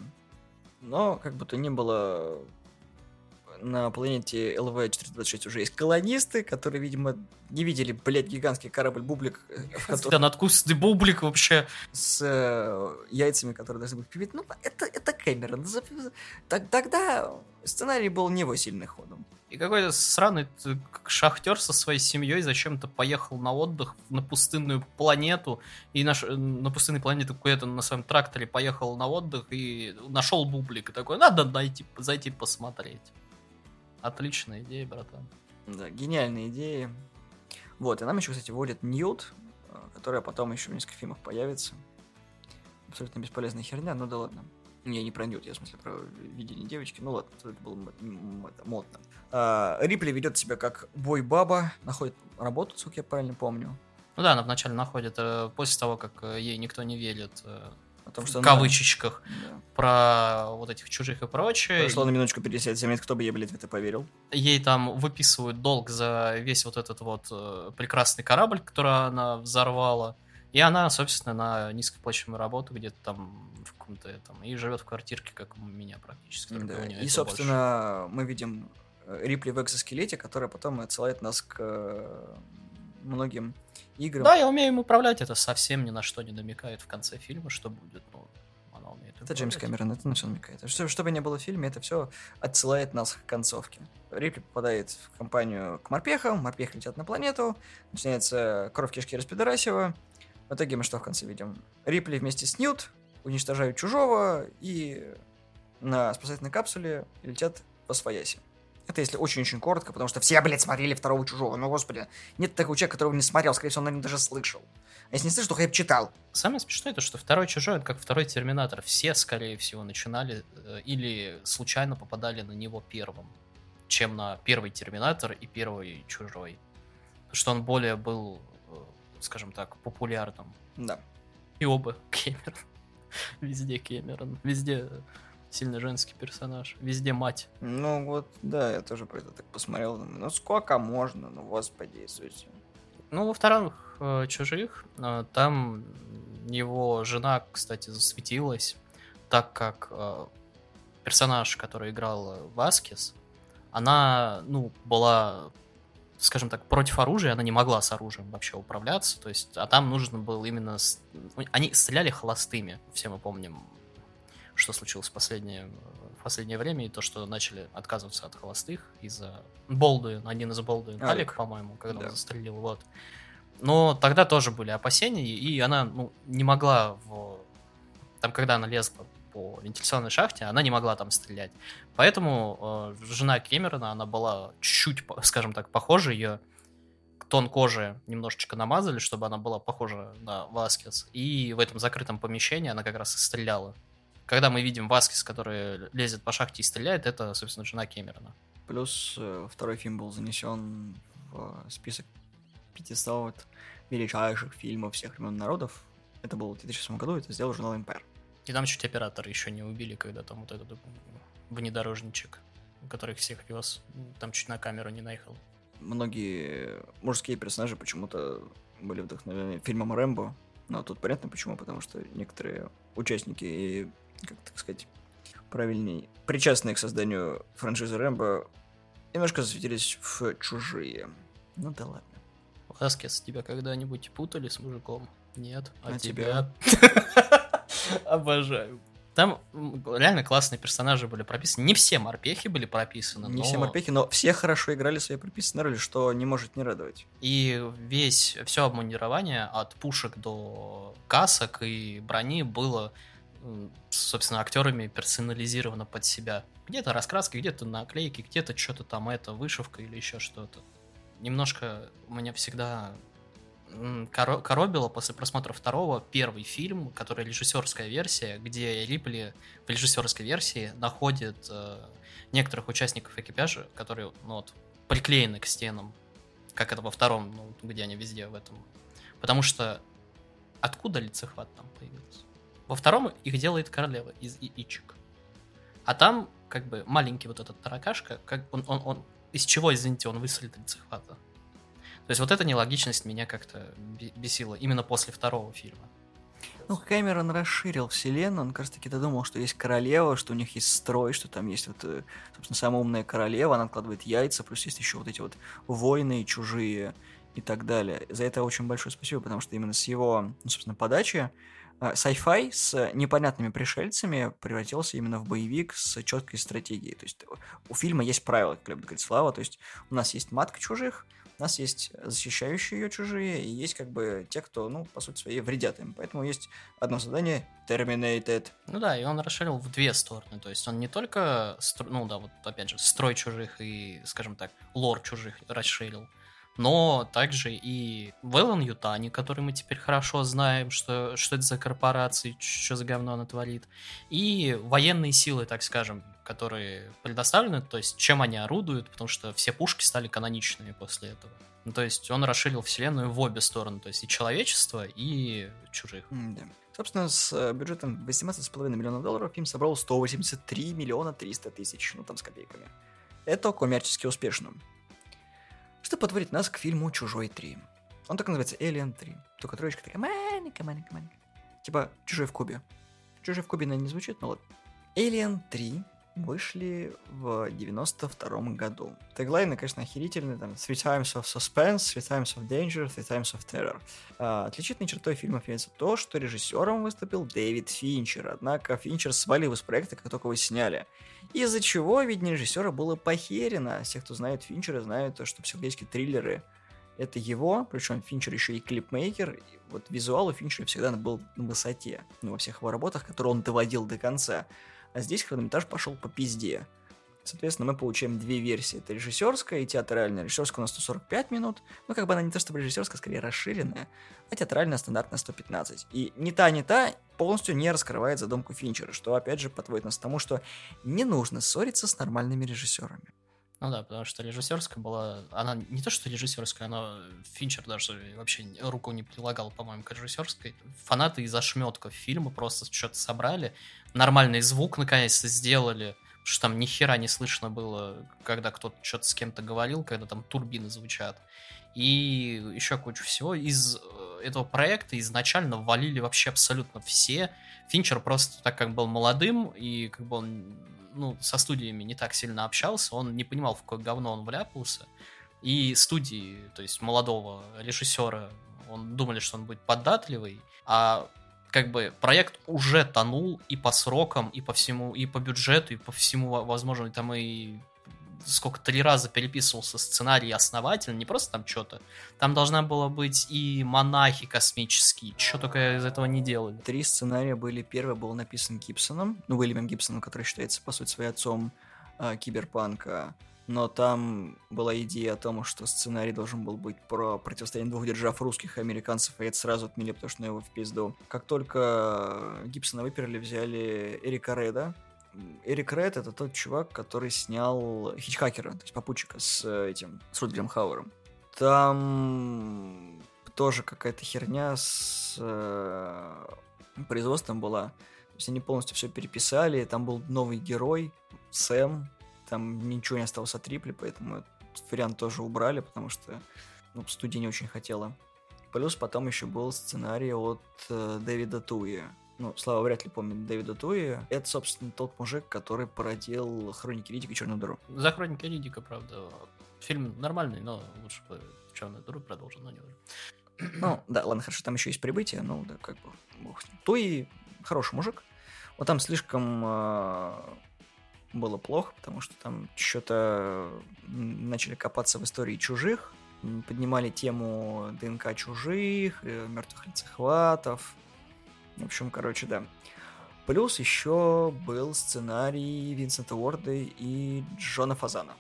Но, как бы то ни было, на планете ЛВ-426 уже есть колонисты, которые, видимо, не видели, блядь, гигантский корабль Бублик, э, в котором- Да, надкусный бублик вообще. с э, яйцами, которые должны быть привиты. Ну, это, это Кэмерон. Тогда сценарий был не его сильным ходом. И какой-то сраный шахтер со своей семьей зачем-то поехал на отдых на пустынную планету. И наш, э, на пустынной планете какой-то на своем тракторе поехал на отдых и нашел бублик. И такой, надо найти, зайти посмотреть. Отличная идея, братан. Да, гениальные идеи. Вот, и нам еще, кстати, вводят Ньют, э, которая потом еще в нескольких фильмах появится. Абсолютно бесполезная херня, ну да ладно. Я не про Ньют, я в смысле про видение девочки. Ну ладно, это было это, модно. А, Рипли ведет себя как бой-баба, находит работу, сколько я правильно помню. Ну да, она вначале находит, э, после того, как э, ей никто не верит, э, О том, в что она- кавычечках, Да. про вот этих чужих и прочее. Прошло на минуточку 57 лет, кто бы ей, блядь, в это поверил. ей там выписывают долг за весь вот этот вот прекрасный корабль, который она взорвала. И она, собственно, на низкооплачиваемую работу где-то там в каком-то этом, и живет в квартирке, как у меня практически. Да, И, собственно, мы видим Рипли в экзоскелете, которая потом отсылает нас к э, многим играм. Да, я умею им управлять, это совсем ни на что не намекает в конце фильма, что будет. Ну, она умеет Это Джеймс. Кэмерон, это на все намекает. Что, что бы ни было в фильме, это все отсылает нас к концовке. Рипли попадает в компанию к морпехам, морпехи летят на планету, начинается кровь кишки распидорасева. В итоге мы что в конце видим? Рипли вместе с Ньют уничтожают чужого и на спасательной капсуле летят по свояси. Это если очень-очень коротко, потому что все, блядь, смотрели второго чужого. Ну, господи, нет такого человека, которого не смотрел, скорее всего, он, наверное, даже слышал. А если не слышал, то хотя бы читал. Самое смешное, то, что второй чужой, это как второй Терминатор. Все, скорее всего, начинали э, или случайно попадали на него первым, чем на первый Терминатор и первый чужой. Потому что он более был, скажем так, популярным. Да. И оба Кэмерон. Везде Кэмерон. Везде сильно женский персонаж. Везде мать. Ну вот, да, я тоже про это так посмотрел. Ну сколько можно, ну господи Иисусе. Ну, во вторых э, чужих, э, там его жена, кстати, засветилась, так как э, персонаж, который играл Васкис, она, ну, была, скажем так, против оружия, она не могла с оружием вообще управляться, то есть, а там нужно было именно... с- ну, Они стреляли холостыми, все мы помним, что случилось в последнее, в последнее время, и то, что начали отказываться от холостых из-за Болдуин, один из Болдуин. Алик, по-моему, когда Да. он застрелил, вот. Но тогда тоже были опасения, и она ну, не могла в... Там, когда она лезла по вентиляционной шахте, она не могла там стрелять. Поэтому э, жена Кэмерона, она была чуть-чуть, скажем так, похожа, ее тон кожи немножечко намазали, чтобы она была похожа на Васкес. И в этом закрытом помещении она как раз и стреляла. Когда мы видим Васкес, который лезет по шахте и стреляет, это, собственно, жена Кэмерона. Плюс э, второй фильм был занесен в список 500 величайших фильмов всех времен народов. Это было в 2007 году, это сделал журнал Empire. И там чуть оператора еще не убили, когда там вот этот внедорожничек, который всех вез, там чуть на камеру не наехал. Многие мужские персонажи почему-то были вдохновлены фильмом Рэмбо. Но тут понятно почему, потому что некоторые участники и, как так сказать, правильней, причастные к созданию франшизы Рэмбо, немножко засветились в чужие. Ну да ладно. Васкес, тебя когда-нибудь путали с мужиком? Нет. А, А тебя? Обожаю. Там реально классные персонажи были прописаны. Не все морпехи были прописаны, Не но все морпехи, но все хорошо играли свои прописанные роли, что не может не радовать. И весь, все обмундирование от пушек до касок и брони было, собственно, актерами персонализировано под себя. Где-то раскраски, где-то наклейки, где-то что-то там, это вышивка или еще что-то. Немножко у меня всегда коро- коробило после просмотра второго первый фильм, который режиссерская версия, где Рипли в режиссерской версии находит э, некоторых участников экипажа, которые ну, вот, приклеены к стенам как это во втором, ну, где они везде в этом. Потому что откуда лицехват там появился? Во втором их делает королева из яичек. А там, как бы, маленький вот этот таракашка, как он, он, он из чего, извините, он выстрелит лицехвата? То есть вот эта нелогичность меня как-то бе- бесила именно после второго фильма. Ну, Кэмерон расширил вселенную, он, кажется, таки додумал, что есть королева, что у них есть строй, что там есть вот, э, собственно, самая умная королева, она откладывает яйца, плюс есть еще вот эти вот войны чужие и так далее. За это очень большое спасибо, потому что именно с его, ну, собственно, подачи э, sci-fi с непонятными пришельцами превратился именно в боевик с четкой стратегией. То есть у фильма есть правила, как любит говорить Слава, то есть у нас есть матка чужих, у нас есть защищающие ее чужие, и есть как бы те, кто, ну, по сути своей, вредят им. Поэтому есть одно задание Terminated. Ну да, и он расширил в две стороны. То есть он не только, ну да, вот опять же, строй чужих и, скажем так, лор чужих расширил, но также и Вэллон Ютани, который мы теперь хорошо знаем, что, что это за корпорации, что за говно она творит, и военные силы, так скажем, которые предоставлены, то есть чем они орудуют, потому что все пушки стали каноничными после этого. Ну, то есть он расширил вселенную в обе стороны, то есть и человечество, и чужих. М-да. Собственно, с э, бюджетом 18,5 миллионов долларов фильм собрал 183 миллиона 300 тысяч, ну там с копейками. Это коммерчески успешно. Что подводит нас к фильму «Чужой 3». Он так называется «Alien 3». Только троечка такая маленькая, маленькая, маленькая. Типа «Чужой в кубе». «Чужой в кубе» наверное, не звучит, но вот. «Alien 3» вышли в 92 году. Теглайны, конечно, охерительные, там, Three Times of Suspense, Three Times of Danger, Three Times of Terror. А, отличительной чертой фильма является то, что режиссером выступил Дэвид Финчер, однако Финчер свалил из проекта, как только его сняли. Из-за чего, видение режиссера было похерено. Все, кто знает Финчера, знают, что психологические триллеры это его, причем Финчер еще и клипмейкер. И вот визуал у Финчера всегда был на высоте, ну, во всех его работах, которые он доводил до конца. А здесь хронометраж пошел по пизде. Соответственно, мы получаем две версии. Это режиссерская и театральная. Режиссерская у нас 145 минут. Ну, как бы она не то чтобы режиссерская, скорее расширенная. А театральная стандартная 115. И ни та, ни та полностью не раскрывает задумку Финчера, что, опять же, подводит нас к тому, что не нужно ссориться с нормальными режиссерами. Ну да, потому что режиссерская была... Она не то, что режиссерская, она... Финчер даже вообще руку не прилагал, по-моему, к режиссерской. Фанаты из ошметков фильма просто что-то собрали. Нормальный звук наконец-то сделали. Что там ни хера не слышно было, когда кто-то что-то с кем-то говорил, когда там турбины звучат. И еще кучу всего. Из э, этого проекта изначально валили вообще абсолютно все. Финчер просто так как был молодым, и как бы он ну, со студиями не так сильно общался, он не понимал, в какое говно он вляпался. И студии, то есть молодого режиссера, он думали, что он будет податливый, а как бы проект уже тонул и по срокам, и по всему, и по бюджету, и по всему возможно, там и сколько три раза переписывался сценарий основательно, не просто там что-то. Там должна была быть и монахи космические, что только из этого не делали. Три сценария были. Первый был написан Гибсоном, ну, Уильямом Гибсоном, который считается, по сути, своим отцом э, киберпанка. Но там была идея о том, что сценарий должен был быть про противостояние двух держав русских и американцев, и это сразу отмели, потому что ну, его в пизду. Как только Гибсона выперли, взяли Эрика Реда, Эрик Ред это тот чувак, который снял Хичхакера, то есть попутчика с этим, с Рутгером Хауэром. Там тоже какая-то херня с э, производством была. То есть они полностью все переписали, там был новый герой, Сэм, там ничего не осталось от Рипли, поэтому этот вариант тоже убрали, потому что ну, студия не очень хотела. Плюс потом еще был сценарий от э, Дэвида Туи ну, Слава вряд ли помнит Дэвида Туи. Это, собственно, тот мужик, который породил Хроники Ридика и Черную дыру. За Хроники Ридика, правда, фильм нормальный, но лучше бы Черную дыру продолжил, но не уже. Ну, да, ладно, хорошо, там еще есть прибытие, ну, да, как бы, бог с ним. Туи хороший мужик. Вот там слишком э, было плохо, потому что там что-то начали копаться в истории чужих, поднимали тему ДНК чужих, э, мертвых лицехватов, в общем, короче, да. Плюс еще был сценарий Винсента Уорда и Джона Фазана.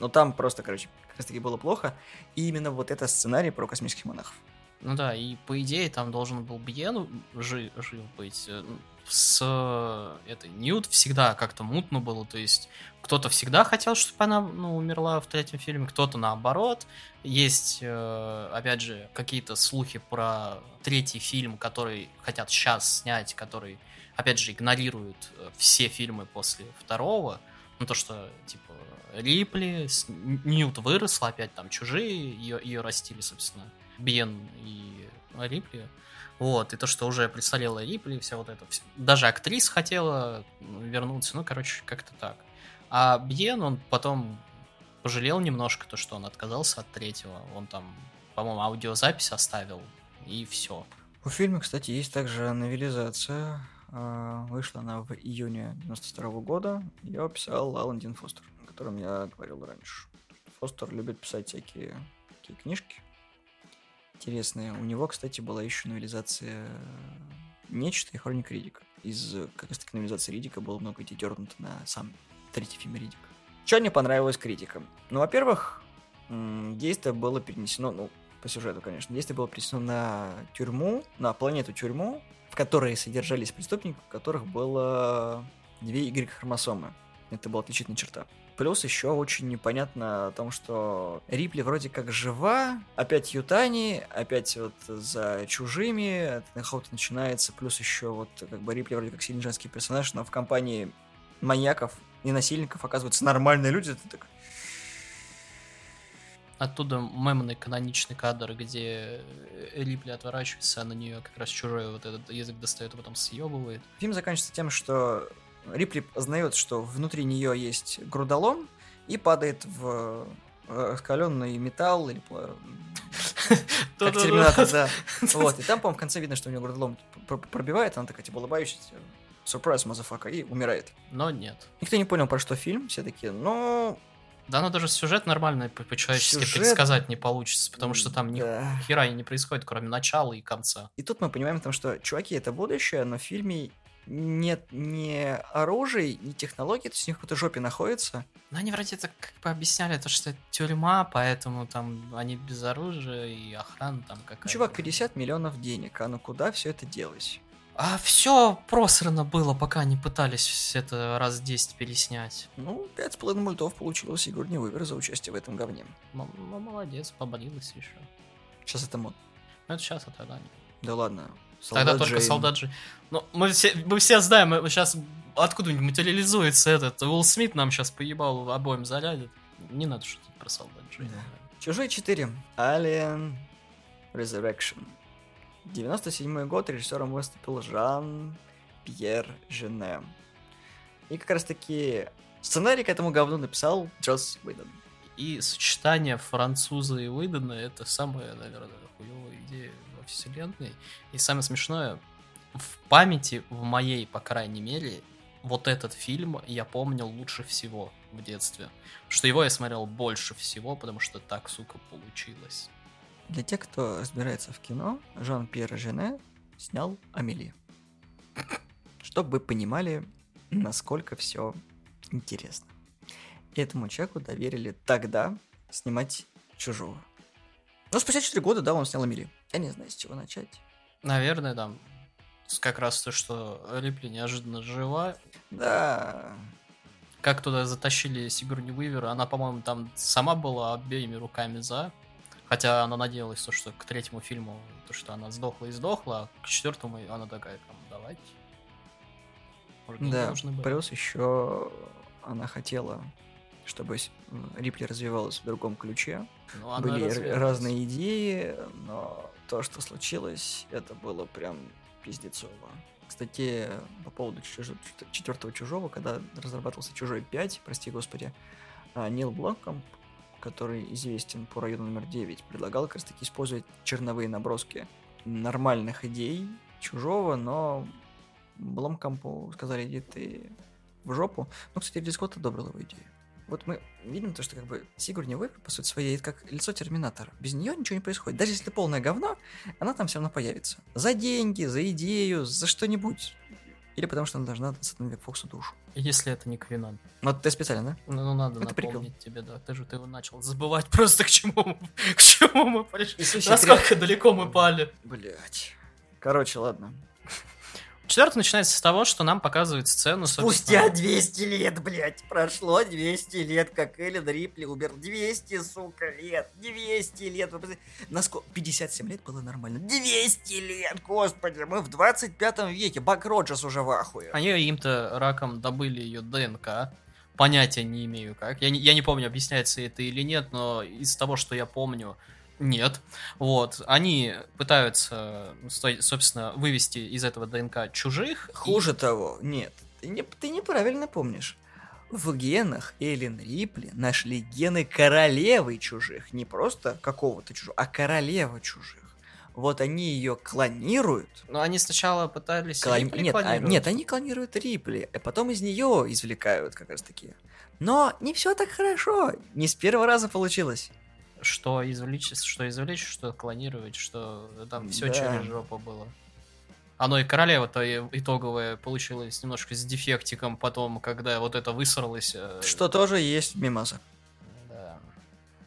Но там просто, короче, как раз таки было плохо. И именно вот это сценарий про космических монахов. Ну да, и по идее там должен был Бьен жив, жив быть. Э, с э, этой Ньют всегда как-то мутно было, то есть кто-то всегда хотел, чтобы она ну, умерла в третьем фильме, кто-то наоборот. Есть, э, опять же, какие-то слухи про третий фильм, который хотят сейчас снять, который, опять же, игнорирует все фильмы после второго. Ну, то, что, типа, Рипли, Ньют выросла, опять там чужие, ее, ее растили, собственно, Бен и Рипли. Вот, и то, что уже представляла Рипли, вся вот это. Даже актриса хотела вернуться, ну, короче, как-то так. А Бьен, он потом пожалел немножко то, что он отказался от третьего. Он там, по-моему, аудиозапись оставил, и все. У фильма, кстати, есть также новелизация. А, вышла она в июне 92 года. Ее писал Алан Дин Фостер, о котором я говорил раньше. Фостер любит писать всякие такие книжки интересные. У него, кстати, была еще новелизация Нечто и Хроника Ридика. Из как раз таки новелизации Ридика было много идей дернуто на сам третий фильм Ридика. Что мне понравилось критикам? Ну, во-первых, действие было перенесено, ну, по сюжету, конечно, действие было перенесено на тюрьму, на планету тюрьму, в которой содержались преступники, у которых было две Y-хромосомы. Это была отличительная черта. Плюс еще очень непонятно о том, что Рипли вроде как жива, опять Ютани, опять вот за чужими, охота начинается, плюс еще вот как бы Рипли вроде как сильный женский персонаж, но в компании маньяков и насильников оказываются нормальные люди, это так... Оттуда мемный каноничный кадр, где Рипли отворачивается, а на нее как раз чужой вот этот язык достает, а потом съебывает. Фильм заканчивается тем, что Рипли познает, что внутри нее есть грудолом и падает в э, раскаленный металл или как терминатор, да. Вот, и там, по-моему, в конце видно, что у нее грудолом пр- пр- пробивает, она такая, типа, улыбающаяся, сюрприз, motherfucker, и умирает. Но нет. Никто не понял, про что фильм, все такие, ну... Да, ну даже сюжет нормально по- по-человечески Сюжет- предсказать не получится, потому что там ни да. хера не происходит, кроме начала и конца. И тут мы понимаем, потому что, чуваки, это будущее, но в фильме нет ни оружия, ни технологий, то есть у них в какой-то жопе находится. Ну, они вроде так как бы объясняли, то, что это тюрьма, поэтому там они без оружия и охрана там какая-то. Чувак, 50 миллионов денег, а ну куда все это делось? А все просрано было, пока они пытались это раз 10 переснять. Ну, пять с половиной мультов получил Сигурни Уивер за участие в этом говне. М- молодец, поболелась еще. Сейчас это мод. Ну, это сейчас, а тогда нет. Да ладно. Тогда Солдат только Джейн. солдат. Ну, мы все, мы все знаем, сейчас откуда-нибудь материализуется этот Уилл Смит нам сейчас поебал обоим залядит. Не надо шутить про солдат Джейн. Да. Чужой 4. Alien Resurrection. 97 год, режиссером выступил Жан-Пьер Жене. И как раз таки сценарий к этому говну написал Джос Уидон. И сочетание француза и Уидона это самая, наверное, хуевая идея вселенной. И самое смешное, в памяти, в моей, по крайней мере, вот этот фильм я помнил лучше всего в детстве. Что его я смотрел больше всего, потому что так, сука, получилось. Для тех, кто разбирается в кино, Жан-Пьер Жене снял Амели. Чтобы вы понимали, насколько все интересно. Этому человеку доверили тогда снимать чужого. Ну, спустя 4 года, да, он снял Амели. Я не знаю, с чего начать. Наверное, там как раз то, что Рипли неожиданно жива. Да, Как туда затащили Сигурни Уивер, она, по-моему, там сама была обеими руками за. Хотя она надеялась, то, что к третьему фильму, то, что она сдохла и сдохла, а к четвертому она такая, там, давайте. Может, да. Плюс еще она хотела, чтобы Рипли развивалась в другом ключе. Ну, Были разные идеи, но то, что случилось, это было прям пиздецово. Кстати, по поводу четвертого чужого, когда разрабатывался чужой 5, прости господи, а, Нил Блоком, который известен по району номер 9, предлагал как раз таки использовать черновые наброски нормальных идей чужого, но Бломкампу сказали, иди ты в жопу. Ну, кстати, Ридли Скотт одобрил его идею. Вот мы видим то, что как бы Сигурни Уивер, по сути своей, это как лицо Терминатора. Без нее ничего не происходит. Даже если полное говно, она там все равно появится. За деньги, за идею, за что-нибудь. Или потому что она должна остановить Фоксу душу. Если это не Квинан. Ну, ты специально, да? Ну, ну, надо Это прикол. напомнить тебе, да. Ты же ты его начал забывать просто к чему мы, к чему мы пришли. Насколько далеко мы пали. Блять. Короче, ладно. Четвертый начинается с того, что нам показывают сцену, Спустя собственно, 200 лет, блядь, прошло 200 лет, как Эллен Рипли умер. 200, сука, лет. 200 лет. Насколько? 57 лет было нормально. 200 лет, господи, мы в 25 веке. Бак Роджерс уже в ахуе. Они им-то раком добыли ее ДНК. Понятия не имею как. Я не, я не помню, объясняется это или нет, но из того, что я помню, нет. Вот. Они пытаются, собственно, вывести из этого ДНК чужих. и- Хуже того, нет, ты, не, ты неправильно помнишь. В генах Эллен Рипли нашли гены королевы чужих. Не просто какого-то чужого, а королевы чужих. Вот они ее клонируют. Но они сначала пытались... Клон- Рипли Нет, а- нет, они клонируют Рипли, а потом из нее извлекают как раз таки. Но не все так хорошо. Не с первого раза получилось. Что извлечь, что извлечь, что клонировать, что там все Да. через жопу было. Оно и королева-то итоговая получилась немножко с дефектиком потом, когда вот это высралось. э, Что тоже есть в мимасах. Да.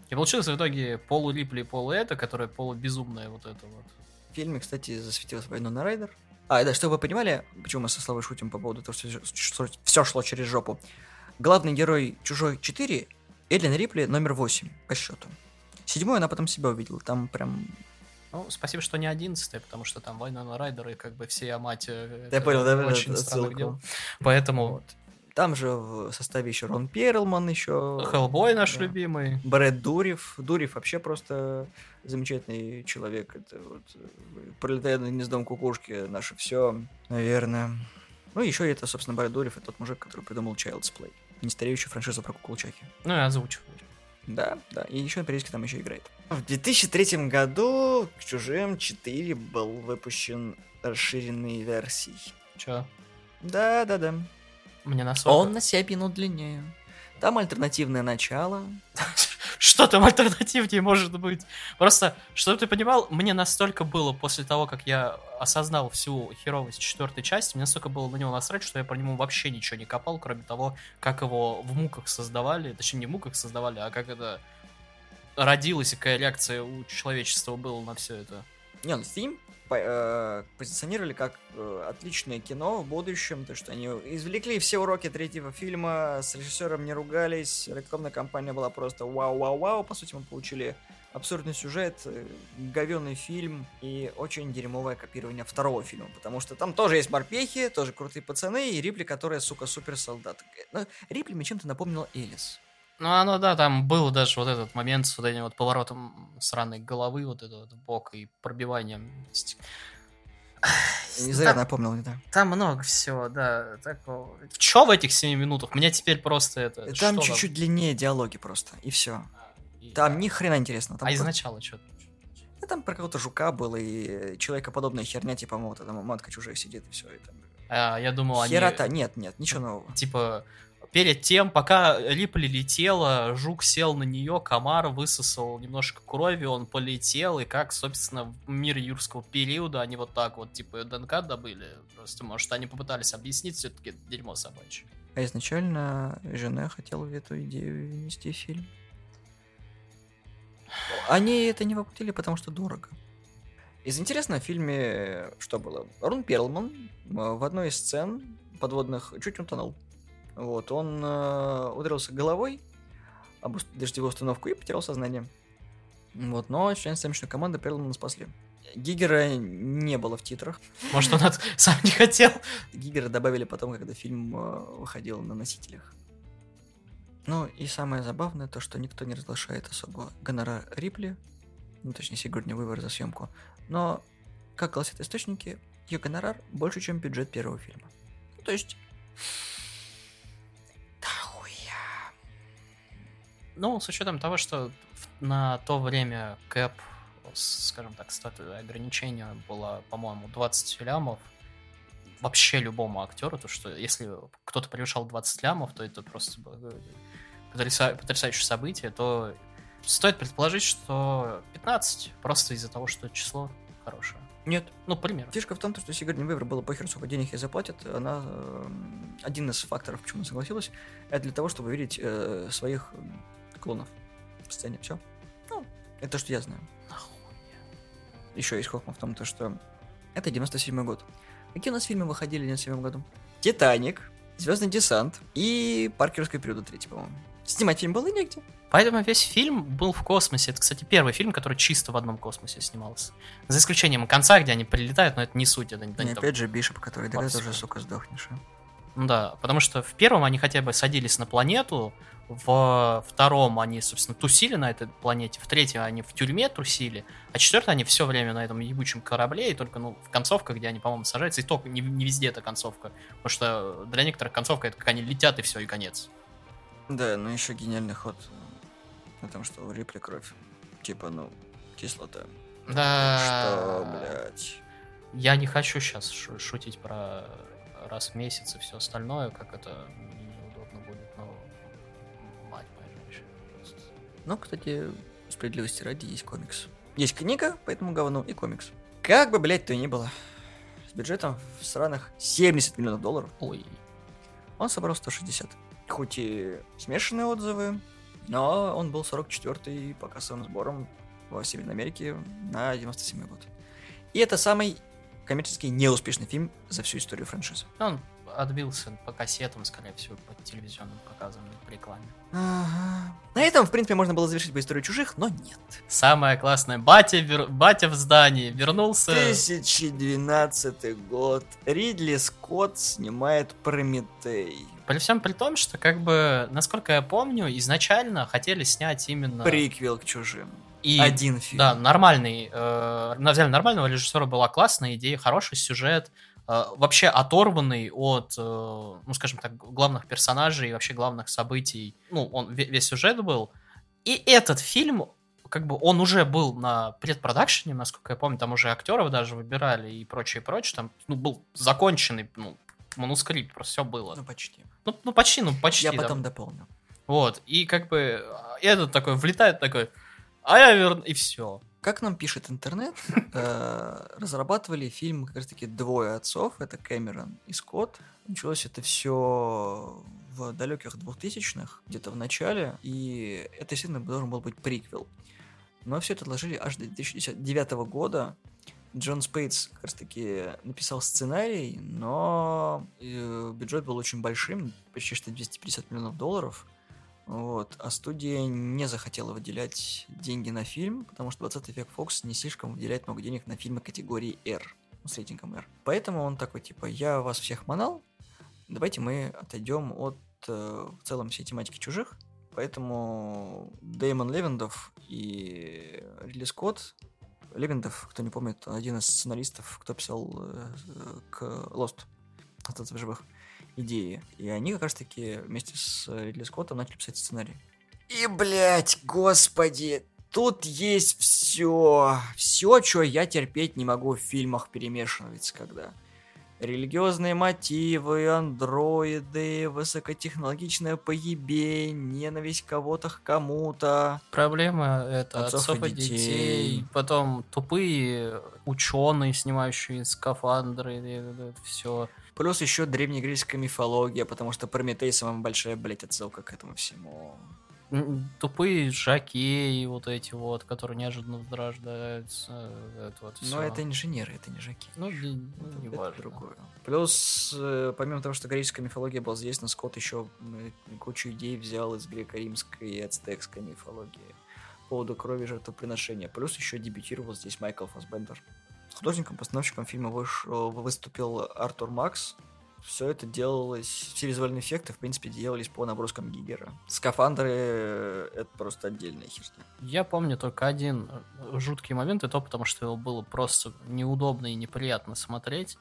И получилось в итоге полу Рипли, полу это, которая полубезумная вот это вот. В фильме, кстати, засветилась Вайнона Райдер. А, да, чтобы вы понимали, почему мы со Славой шутим по поводу того, что все шло через жопу. Главный герой «Чужой 4» Эллен Рипли номер 8 по счету. Седьмой она потом себя увидела. Там прям... Ну, спасибо, что не одиннадцатая, потому что там Вайнона Райдер и как бы все мать. э, Я это понял, да, Очень это странных отсылку. дел. Поэтому Вот. Там же в составе еще Рон Перлман, еще... Хеллбой наш да. любимый. Брэд Дурев. Дурев вообще просто замечательный человек. Это вот э, пролетая над гнездом кукушки наше все. Наверное. Ну, еще это, собственно, Барри Дориф, и тот мужик, который придумал Child's Play. Не стареющую франшизу про кукол Чаки. Ну и озвучиваю. Да, да, и еще периодически там еще играет. В 2003 году к Чужим 4 был выпущен расширенной версией. Че? Да, да, да. Мне на 40. Он на 7 минут длиннее. Там альтернативное начало. Что там альтернативнее может быть? Просто, чтобы ты понимал, мне настолько было после того, как я осознал всю херовость четвертой части, мне настолько было на него насрать, что я про него вообще ничего не копал, кроме того, как его в муках создавали, точнее не в муках создавали, а как это родилась и какая реакция у человечества была на все это. Не, ну по- э, позиционировали как э, отличное кино в будущем, то что они извлекли все уроки третьего фильма, с режиссером не ругались, рекламная кампания была просто вау-вау-вау, по сути мы получили абсурдный сюжет, э, говёный фильм и очень дерьмовое копирование второго фильма, потому что там тоже есть морпехи, тоже крутые пацаны и Рипли, которая, сука, супер солдат. Ну, Рипли мне чем-то напомнила Элис. Ну, оно, да, там был даже вот этот момент с вот этим вот поворотом сранной головы, вот это вот бок и пробиванием. Не зря Там- напомнил, не так. Там много всего, да, такого. Чё в этих 7 минутах? Мне теперь просто это... Там чуть-чуть длиннее диалоги просто, и все. И- Там ни хрена интересно. Там А просто- изначало что? Да там про какого-то жука было, и человекоподобная херня, типа, вот там матка чужая сидит, и все это. А, я думал, они... Херота, нет, нет, ничего нового. Типа, перед тем, пока Рипли летела, жук сел на нее, комар высосал немножко крови, он полетел, и как, собственно, в мире юрского периода они вот так вот, типа, ДНК добыли. Просто, может, они попытались объяснить все-таки дерьмо собачье. А изначально жена хотела эту идею внести в фильм. Они это не воплотили, потому что дорого. Из интересного в фильме что было? Рон Перлман э, в одной из сцен подводных чуть утонул. Вот, он э, ударился головой об дождевую установку и потерял сознание. Вот, но член съемочной команды Перлмана спасли. Гигера не было в титрах. Может, он от- сам не хотел? Гигера добавили потом, когда фильм э, выходил на носителях. Ну и самое забавное то, что никто не разглашает особо гонорар Рипли, ну точнее Сигурни Вывер за съемку, но, как гласят источники, ее гонорар больше, чем бюджет первого фильма. Ну, то есть... Ну, с учетом того, что на то время кэп, скажем так, статуя ограничения была, по-моему, 20 лямов, вообще любому актеру, то что если кто-то превышал 20 лямов, то это просто было э, потряса- потрясающее событие, то стоит предположить, что 15, просто из-за того, что число хорошее. Нет, Ну, пример. Фишка в том, что Сигурни Вивер было похер, сколько денег ей заплатят. Она эм, один из факторов, почему согласилась, это для того, чтобы видеть э, своих клонов в сцене. Все. Ну, это то, что я знаю. Еще есть хохма в том, то, что это 97 год. Какие у нас фильмы выходили в 97 году? Титаник, Звездный десант и Паркерская периода 3, по-моему. Снимать фильм было негде. Поэтому весь фильм был в космосе. Это, кстати, первый фильм, который чисто в одном космосе снимался. За исключением конца, где они прилетают, но это не суть. Это, И они там- опять же Бишоп, который Абсолютно. тоже, сука, сдохнешь. а. Ну Да, потому что в первом они хотя бы садились на планету, в втором они, собственно, тусили на этой планете, в третьем они в тюрьме тусили, а четвертый они все время на этом ебучем корабле, и только, ну, в концовка, где они, по-моему, сажаются, и только не, не везде это концовка, потому что для некоторых концовка это как они летят, и все, и конец. Да, ну еще гениальный ход о том, что у Рипли кровь. Типа, ну, кислота. Да. Что, блядь? Я не хочу сейчас шутить про раз в месяц и все остальное, как это неудобно будет, но мать моя женщина. просто. Ну, кстати, справедливости ради есть комикс. Есть книга по этому говну и комикс. Как бы, блядь, то ни было. С бюджетом в странах 70 миллионов долларов. Ой, Он собрал 160. Хоть и смешанные отзывы, но он был 44-й по кассовым сборам во Северной Америке на 97 год. И это самый коммерчески неуспешный фильм за всю историю франшизы. он отбился по кассетам, скорее всего, по телевизионным показам, по рекламе. Ага. На этом, в принципе, можно было завершить бы историю чужих, но нет. Самое классное, батя, вер- батя в здании, вернулся. 2012 год. Ридли Скотт снимает Прометей. При всем при том, что, как бы, насколько я помню, изначально хотели снять именно... Приквел к чужим. И... Один фильм. Да, нормальный. Э, взяли нормального режиссера, была классная идея, хороший сюжет. э, вообще оторванный от, э, ну, скажем так, главных персонажей и вообще главных событий. Ну, он весь сюжет был. И этот фильм, как бы он уже был на предпродакшене, насколько я помню, там уже актеров даже выбирали и прочее, прочее. Там, ну, был законченный, ну, манускрипт, просто все было. Ну, почти. Ну, ну почти, ну, почти. Я да. потом дополню. Вот, и как бы этот такой влетает такой, а я верну, и все. Как нам пишет интернет, э, разрабатывали фильм как раз-таки двое отцов, это Кэмерон и Скотт. Началось это все в далеких 2000-х, где-то в начале, и это, естественно, должен был быть приквел. Но все это отложили аж до 2009 года. Джон Спейтс как раз-таки написал сценарий, но э, бюджет был очень большим, почти что 250 миллионов долларов – вот. А студия не захотела выделять деньги на фильм, потому что 20 век Fox не слишком выделяет много денег на фильмы категории R, с рейтингом R. Поэтому он такой, типа, я вас всех манал, давайте мы отойдем от э, в целом всей тематики чужих. Поэтому Дэймон Левендов и Ридли Скотт Левендов, кто не помнит, один из сценаристов, кто писал э, к Lost, остаться в живых идеи. И они как раз-таки вместе с Ридли Скоттом начали писать сценарий. И, блядь, господи, тут есть все. Все, что я терпеть не могу в фильмах перемешивается, когда религиозные мотивы, андроиды, высокотехнологичное поебень, ненависть кого-то к кому-то. Проблема это отцов, отцов и детей. детей. Потом тупые ученые, снимающие скафандры, это все. Плюс еще древнегреческая мифология, потому что Прометей самая большая, блядь, отсылка к этому всему. Тупые жаки вот эти вот, которые неожиданно возрождаются. Это вот Но это инженеры, это не жаки. Ну, не, ну, не важно. другое. Плюс, э, помимо того, что греческая мифология была здесь, на Скотт еще кучу идей взял из греко-римской и ацтекской мифологии по поводу крови жертвоприношения. Плюс еще дебютировал здесь Майкл Фасбендер. Художником-постановщиком фильма вышел, выступил Артур Макс. Все это делалось, все визуальные эффекты, в принципе, делались по наброскам Гигера. Скафандры — это просто отдельная херня. Я помню только один жуткий момент, и то потому, что его было просто неудобно и неприятно смотреть.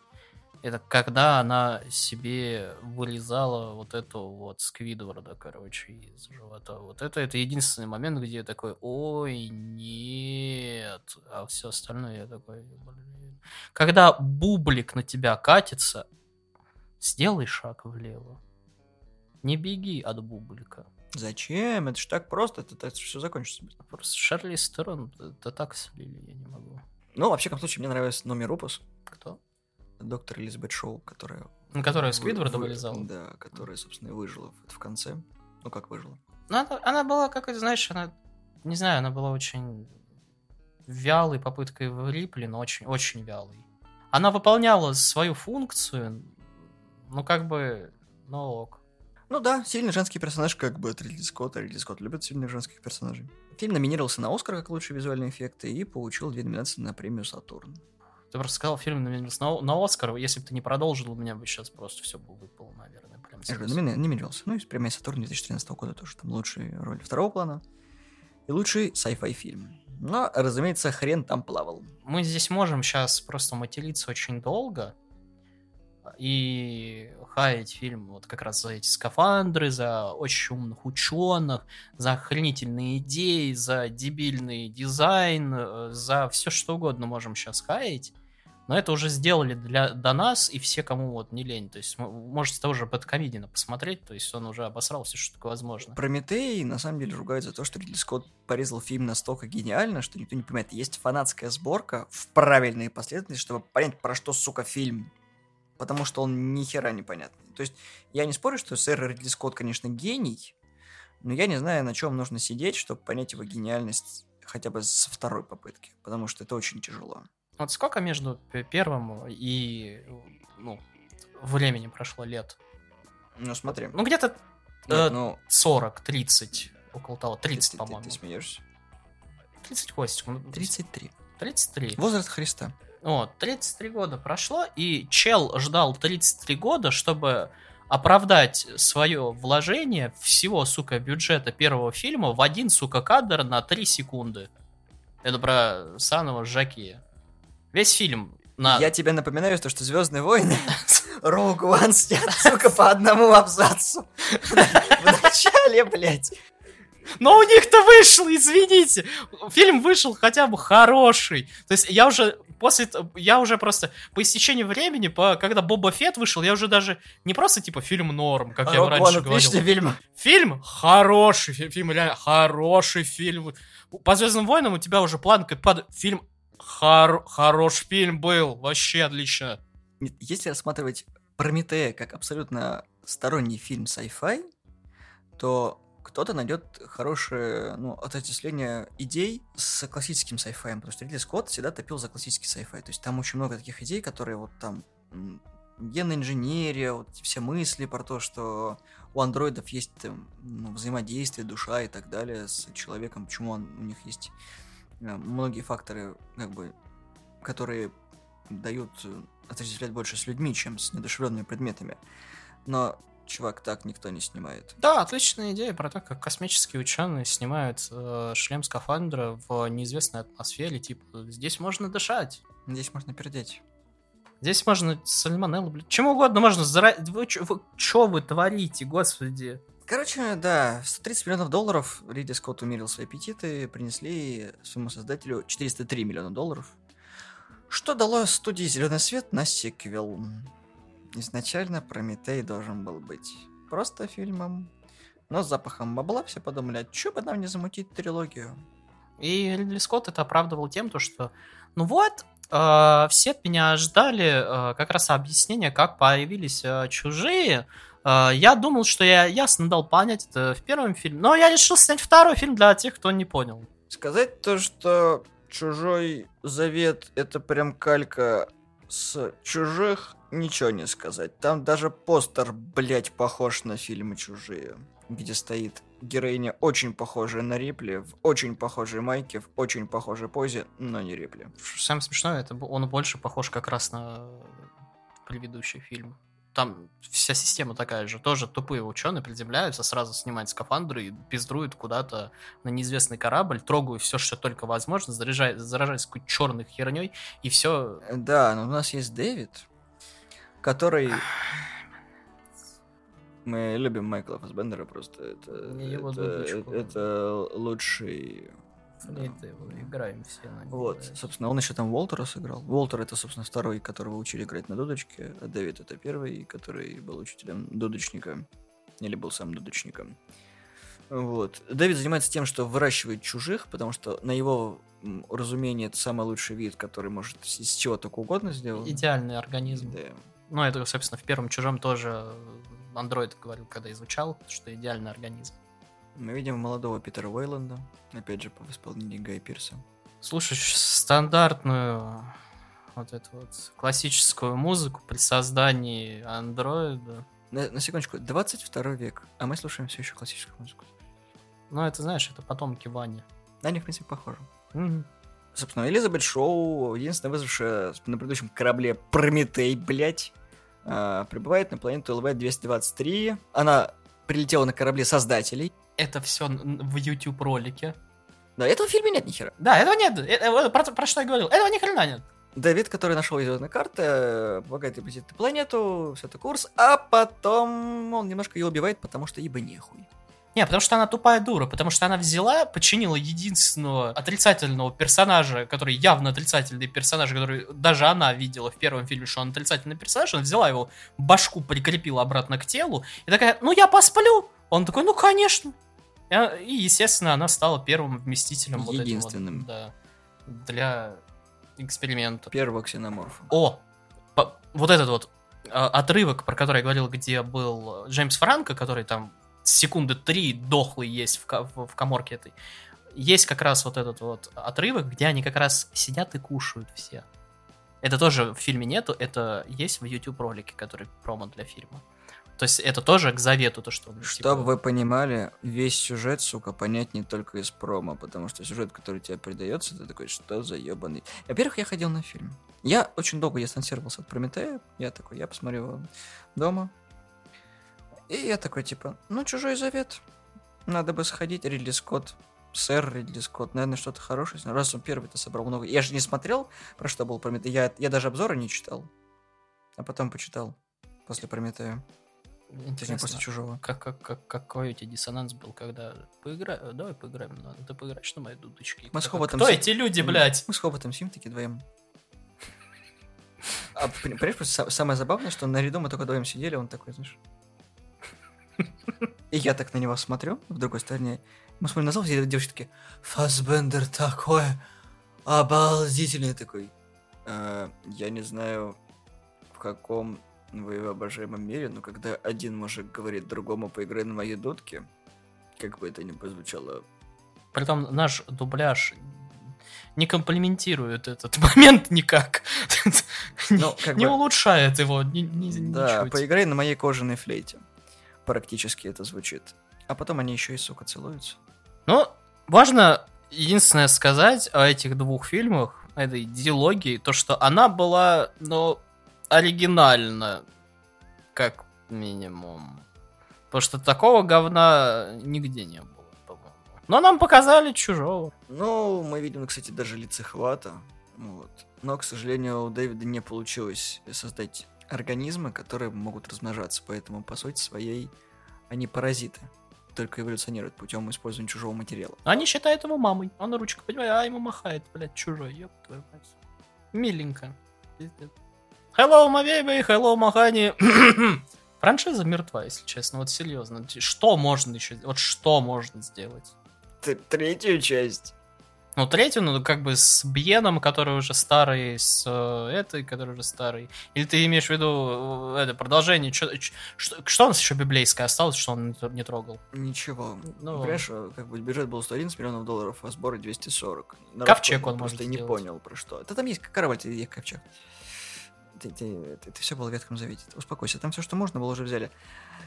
Это когда она себе вырезала вот эту вот Сквидварда, короче, из живота. Вот это, это единственный момент, где я такой, ой, нет. А все остальное я такой, блин. Когда бублик на тебя катится, сделай шаг влево. Не беги от бублика. Зачем? Это ж так просто, это, это все закончится. Просто Шарли Стерон, это так слили, я не могу. Ну, вообще, в каком случае, мне нравится номер Опус. Кто? Доктор Элизабет Шоу, которая... Ну, которая Сквидварда вылезала. Да, которая, собственно, и выжила в, конце. Ну, как выжила? Ну, она, она была, как знаешь, она... Не знаю, она была очень вялой попыткой в Рипли, но очень, очень вялой. Она выполняла свою функцию, ну, как бы, ну, ок. Ну да, сильный женский персонаж, как бы от Ридли Скотта. Ридли Скотт любит сильных женских персонажей. Фильм номинировался на Оскар как лучшие визуальные эффекты и получил две номинации на премию «Сатурн». Ты просто сказал фильм номинировался на, на Оскар. Если бы ты не продолжил, у меня бы сейчас просто все бы выпало, наверное. Прям Я говорю, номинировался. Ну и премия Сатурн 2013 года тоже. Там лучшая роль второго плана и лучший sci-fi фильм. Но, разумеется, хрен там плавал. Мы здесь можем сейчас просто материться очень долго и хаять фильм вот как раз за эти скафандры, за очень умных ученых, за охренительные идеи, за дебильный дизайн, э, за все что угодно можем сейчас хаять. Но это уже сделали для, до нас, и все, кому вот не лень. То есть можете того же Бэткомедина посмотреть, то есть он уже обосрал все, что такое возможно. Прометей на самом деле ругают за то, что Ридли Скотт порезал фильм настолько гениально, что никто не понимает. Есть фанатская сборка в правильной последовательности, чтобы понять, про что, сука, фильм потому что он ни хера непонятный. То есть я не спорю, что сэр Ридли Скотт, конечно, гений, но я не знаю, на чем нужно сидеть, чтобы понять его гениальность хотя бы со второй попытки, потому что это очень тяжело. Вот сколько между первым и ну, временем прошло лет? Ну, смотри. Ну, где-то э, ну... 40-30, около того, 30, по-моему. Ты, ты смеешься? 30 хвостиком. 33. 33. Возраст Христа. Вот, 33 года прошло, и чел ждал 33 года, чтобы оправдать свое вложение всего, сука, бюджета первого фильма в один, сука, кадр на 3 секунды. Это про Санова Жаки. Весь фильм На... Я тебе напоминаю, то, что Звездные войны One снят, сука, по одному абзацу. В начале, блядь. Но у них-то вышел, извините. Фильм вышел хотя бы хороший. То есть я уже после... Я уже просто по истечении времени, по, когда Боба Фетт вышел, я уже даже не просто типа фильм норм, как я раньше говорил. отличный фильм. Фильм хороший, фи- фильм реально хороший фильм. По Звездным войнам у тебя уже планка падает. Фильм хор- хороший фильм был, вообще отлично. Если рассматривать Прометея как абсолютно сторонний фильм sci-fi, то кто-то найдет хорошее ну, отождествление идей с классическим sci-fi, потому что Ридли Скотт всегда топил за классический sci-fi. То есть там очень много таких идей, которые вот там генная инженерия, вот все мысли про то, что у андроидов есть ну, взаимодействие, душа и так далее с человеком, почему он- у них есть э, многие факторы, как бы, которые дают э, отождествлять больше с людьми, чем с недушевленными предметами. Но, чувак, так никто не снимает. Да, отличная идея про то, как космические ученые снимают э, шлем скафандра в неизвестной атмосфере. Типа, здесь можно дышать. Здесь можно пердеть. Здесь можно сальмонеллу, блядь, чем угодно можно зара... Вы, чё- вы, чё вы творите, господи? Короче, да, 130 миллионов долларов Ридли Скотт умерил свои аппетиты, принесли своему создателю 403 миллиона долларов, что дало студии «Зеленый свет» на сиквел. Изначально Прометей должен был быть просто фильмом, но с запахом бабла все подумали, а чё бы нам не замутить трилогию? И Ридли Скотт это оправдывал тем, то, что, ну вот, э, все от меня ждали э, как раз объяснения, как появились э, чужие. Э, я думал, что я ясно дал понять это в первом фильме, но я решил снять второй фильм для тех, кто не понял. Сказать то, что чужой завет это прям калька с чужих, ничего не сказать. Там даже постер, блять, похож на фильмы чужие, где стоит героиня очень похожая на Рипли, в очень похожей майке, в очень похожей позе, но не Рипли. Самое смешное, это он больше похож как раз на предыдущий фильм. Там вся система такая же. Тоже тупые ученые приземляются, сразу снимают скафандры и пиздруют куда-то на неизвестный корабль, трогают все, что только возможно, заряжают, заражаясь какой-то черной херней, и все. Да, но у нас есть Дэвид, который... Мы любим Майкла Фасбендера просто. Это, Его это, дудочку. это лучший играем все на Вот, собственно, он еще там Уолтера сыграл. Уолтер это, собственно, второй, которого учили играть на дудочке, а Дэвид это первый, который был учителем дудочника. Или был сам дудочником. Вот. Дэвид занимается тем, что выращивает чужих, потому что на его разумение это самый лучший вид, который может из чего только угодно сделать. Идеальный организм. Да. Ну, это, собственно, в первом чужом тоже андроид говорил, когда изучал, что идеальный организм. Мы видим молодого Питера Уэйланда, опять же, по исполнению Гая Пирса. Слушаешь стандартную вот эту вот классическую музыку при создании андроида. На, на секундочку, 22 век, а мы слушаем все еще классическую музыку. Ну, это, знаешь, это потомки Вани. На них, в принципе, похоже. Мгм. Собственно, Элизабет Шоу, единственная выжившая на предыдущем корабле Прометей, блять, прибывает на планету ЛВ-223. Она прилетела на корабле создателей. Это все в YouTube ролике. Да, этого в фильме нет ни хера. Да, этого нет. Э- э, Про, про что я говорил? Этого ни хрена нет. Давид, который нашел звездные карты, э, помогает посетить планету, все это курс, а потом он немножко ее убивает, потому что ибо нехуй. Не, потому что она тупая дура, потому что она взяла, починила единственного отрицательного персонажа, который явно отрицательный персонаж, который даже она видела в первом фильме, что он отрицательный персонаж, она взяла его, башку прикрепила обратно к телу, и такая, ну я посплю. Он такой, ну конечно. И, она- и, естественно, она стала первым вместителем вот этого вот, Единственным. да, для эксперимента. Первого ксеноморфа. О, по- вот этот вот а, отрывок, про который я говорил, где был Джеймс Франко, который там секунды три дохлый есть в, в, в коморке этой. Есть как раз вот этот вот отрывок, где они как раз сидят и кушают все. Это тоже в фильме нету, это есть в YouTube ролике, который промо для фильма. То есть это тоже к завету, то, что... типа, Чтобы вы понимали, весь сюжет, сука, понять не только из промо, потому что сюжет, который тебе передается, ты такой, что за ебаный. Во-первых, я ходил на фильм. Я очень долго дистанцировался от Прометея. Я такой, я посмотрел его дома. И я такой, типа, ну, Чужой Завет. Надо бы сходить. Ридли Скотт сэр Ридли Скотт, наверное, что-то хорошее. Раз он первый-то собрал много. Я же не смотрел, про что был Прометей. Я, я даже обзоры не читал. А потом почитал после Прометея. Точнее, Интересно, после Чужого. как, как, как, какой у тебя диссонанс был, когда поиграем, давай поиграем, надо ты поиграешь на моей дудочке. Мы с Хоботом Кто эти люди, блядь? Мы с Хоботом сидим такие вдвоем. А, пон- понимаешь, просто са- самое забавное, что наряду мы только вдвоем сидели, он такой, знаешь... И я так на него смотрю, в другой стороне. Мы смотрим на зал, все девочки такие, Фасбендер такой обалдительный такой. «Э, я не знаю, в каком вы воображаемом мире, но когда один мужик говорит другому поиграй на моей дудке, как бы это ни прозвучало Притом наш дубляж не комплементирует этот момент никак. Ну, как Не бы- улучшает его ни- ни- Да, ничуть. поиграй на моей кожаной флейте. Практически это звучит. А потом они еще и, сука, целуются. Ну, важно единственное сказать о этих двух фильмах, этой диалогии, то, что она была, ну, оригинальна, как минимум. Потому что такого говна нигде не было, по-моему. Но нам показали чужого. Ну, мы видим, кстати, даже лицехвата. Вот. Но, к сожалению, у Дэвида не получилось создать организмы, которые могут размножаться. Поэтому, по сути своей, они паразиты. Только эволюционируют путем использования чужого материала. Они считают его мамой. Он ручка, понимаешь, а ему махает, блядь, чужой. Ёб твою мать. Миленько. Пиздец. Hello, my baby, hello, махани. Франшиза мертва, если честно, вот серьезно. Что можно еще, вот что можно сделать? Третью часть. Ну, третью, ну, как бы с Бьеном, который уже старый, с э, этой, который уже старый. Или ты имеешь в виду э, это продолжение? Чё- что, что у нас еще библейское осталось, что он не тр- не трогал? Ничего. Ну, Понимаешь, э, как бы бюджет был 111 миллионов долларов, а сборы 240. Народ Ковчег просто он может не сделать. понял про что. Да там есть корабль, есть ковчег. Ты- ты- это, все было в Ветхом Завете. Успокойся, там все, что можно было, уже взяли.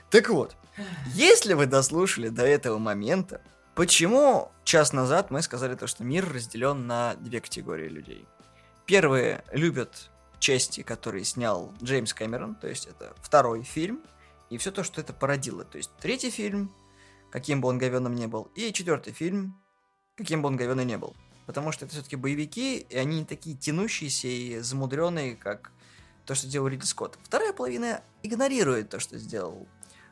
Так вот, если вы дослушали до этого момента, почему час назад мы сказали то, что мир разделен на две категории людей? Первые любят части, которые снял Джеймс Кэмерон, то есть это второй фильм, и все то, что это породило. То есть третий фильм, каким бы он говеным не был, и четвертый фильм, каким бы он говеный не был. Потому что это все-таки боевики, и они не такие тянущиеся и замудренные, как то, что делал Ридли Скотт. Вторая половина игнорирует то, что сделал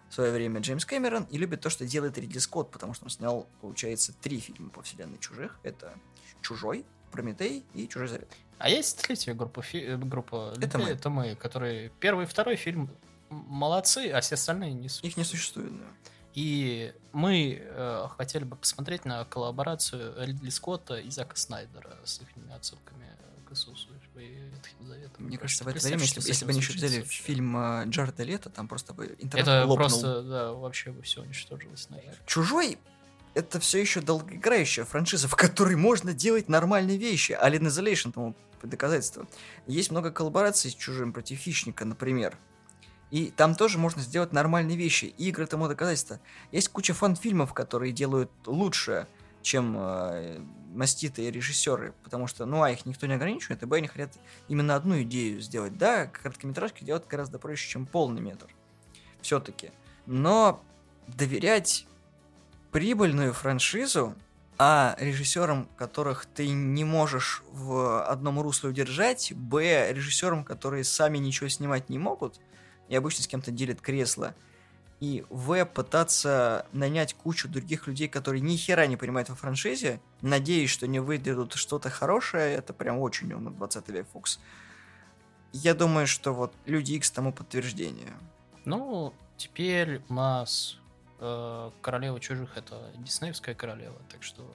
в свое время Джеймс Кэмерон, и любит то, что делает Ридли Скотт, потому что он снял, получается, три фильма по вселенной Чужих. Это Чужой, Прометей и Чужой Завет. А есть третья группа, фи- э, группа Это людей? мы. Это мы, которые первый и второй фильм молодцы, а все остальные не Их не существует, да. И мы э, хотели бы посмотреть на коллаборацию Ридли Скотта и Зака Снайдера с их отсылками к Иисусу Ветхим Заветом. Мне кажется, в это время, если, если бы они еще взяли вообще. фильм э, Джареда Лето, там просто бы интернет Это лопнул. просто, да, вообще бы все уничтожилось нахер. Чужой это все еще долгоиграющая франшиза, в которой можно делать нормальные вещи. Alien Isolation тому доказательство. Есть много коллабораций с чужим против хищника, например. И там тоже можно сделать нормальные вещи. Игры тому доказательство. Есть куча фан-фильмов, которые делают лучше, чем э, маститые режиссеры. Потому что, ну, а их никто не ограничивает, и б, они хотят именно одну идею сделать. Да, короткометражки делать гораздо проще, чем полный метр. Все-таки. Но доверять прибыльную франшизу, а режиссерам, которых ты не можешь в одном русле удержать, б, режиссерам, которые сами ничего снимать не могут, и обычно с кем-то делят кресло, и в, пытаться нанять кучу других людей, которые ни хера не понимают во франшизе, надеясь, что не выдадут что-то хорошее, это прям очень на 20 век Фокс. Я думаю, что вот Люди Икс тому подтверждение. Ну, теперь у нас э, Королева Чужих это Диснеевская королева, так что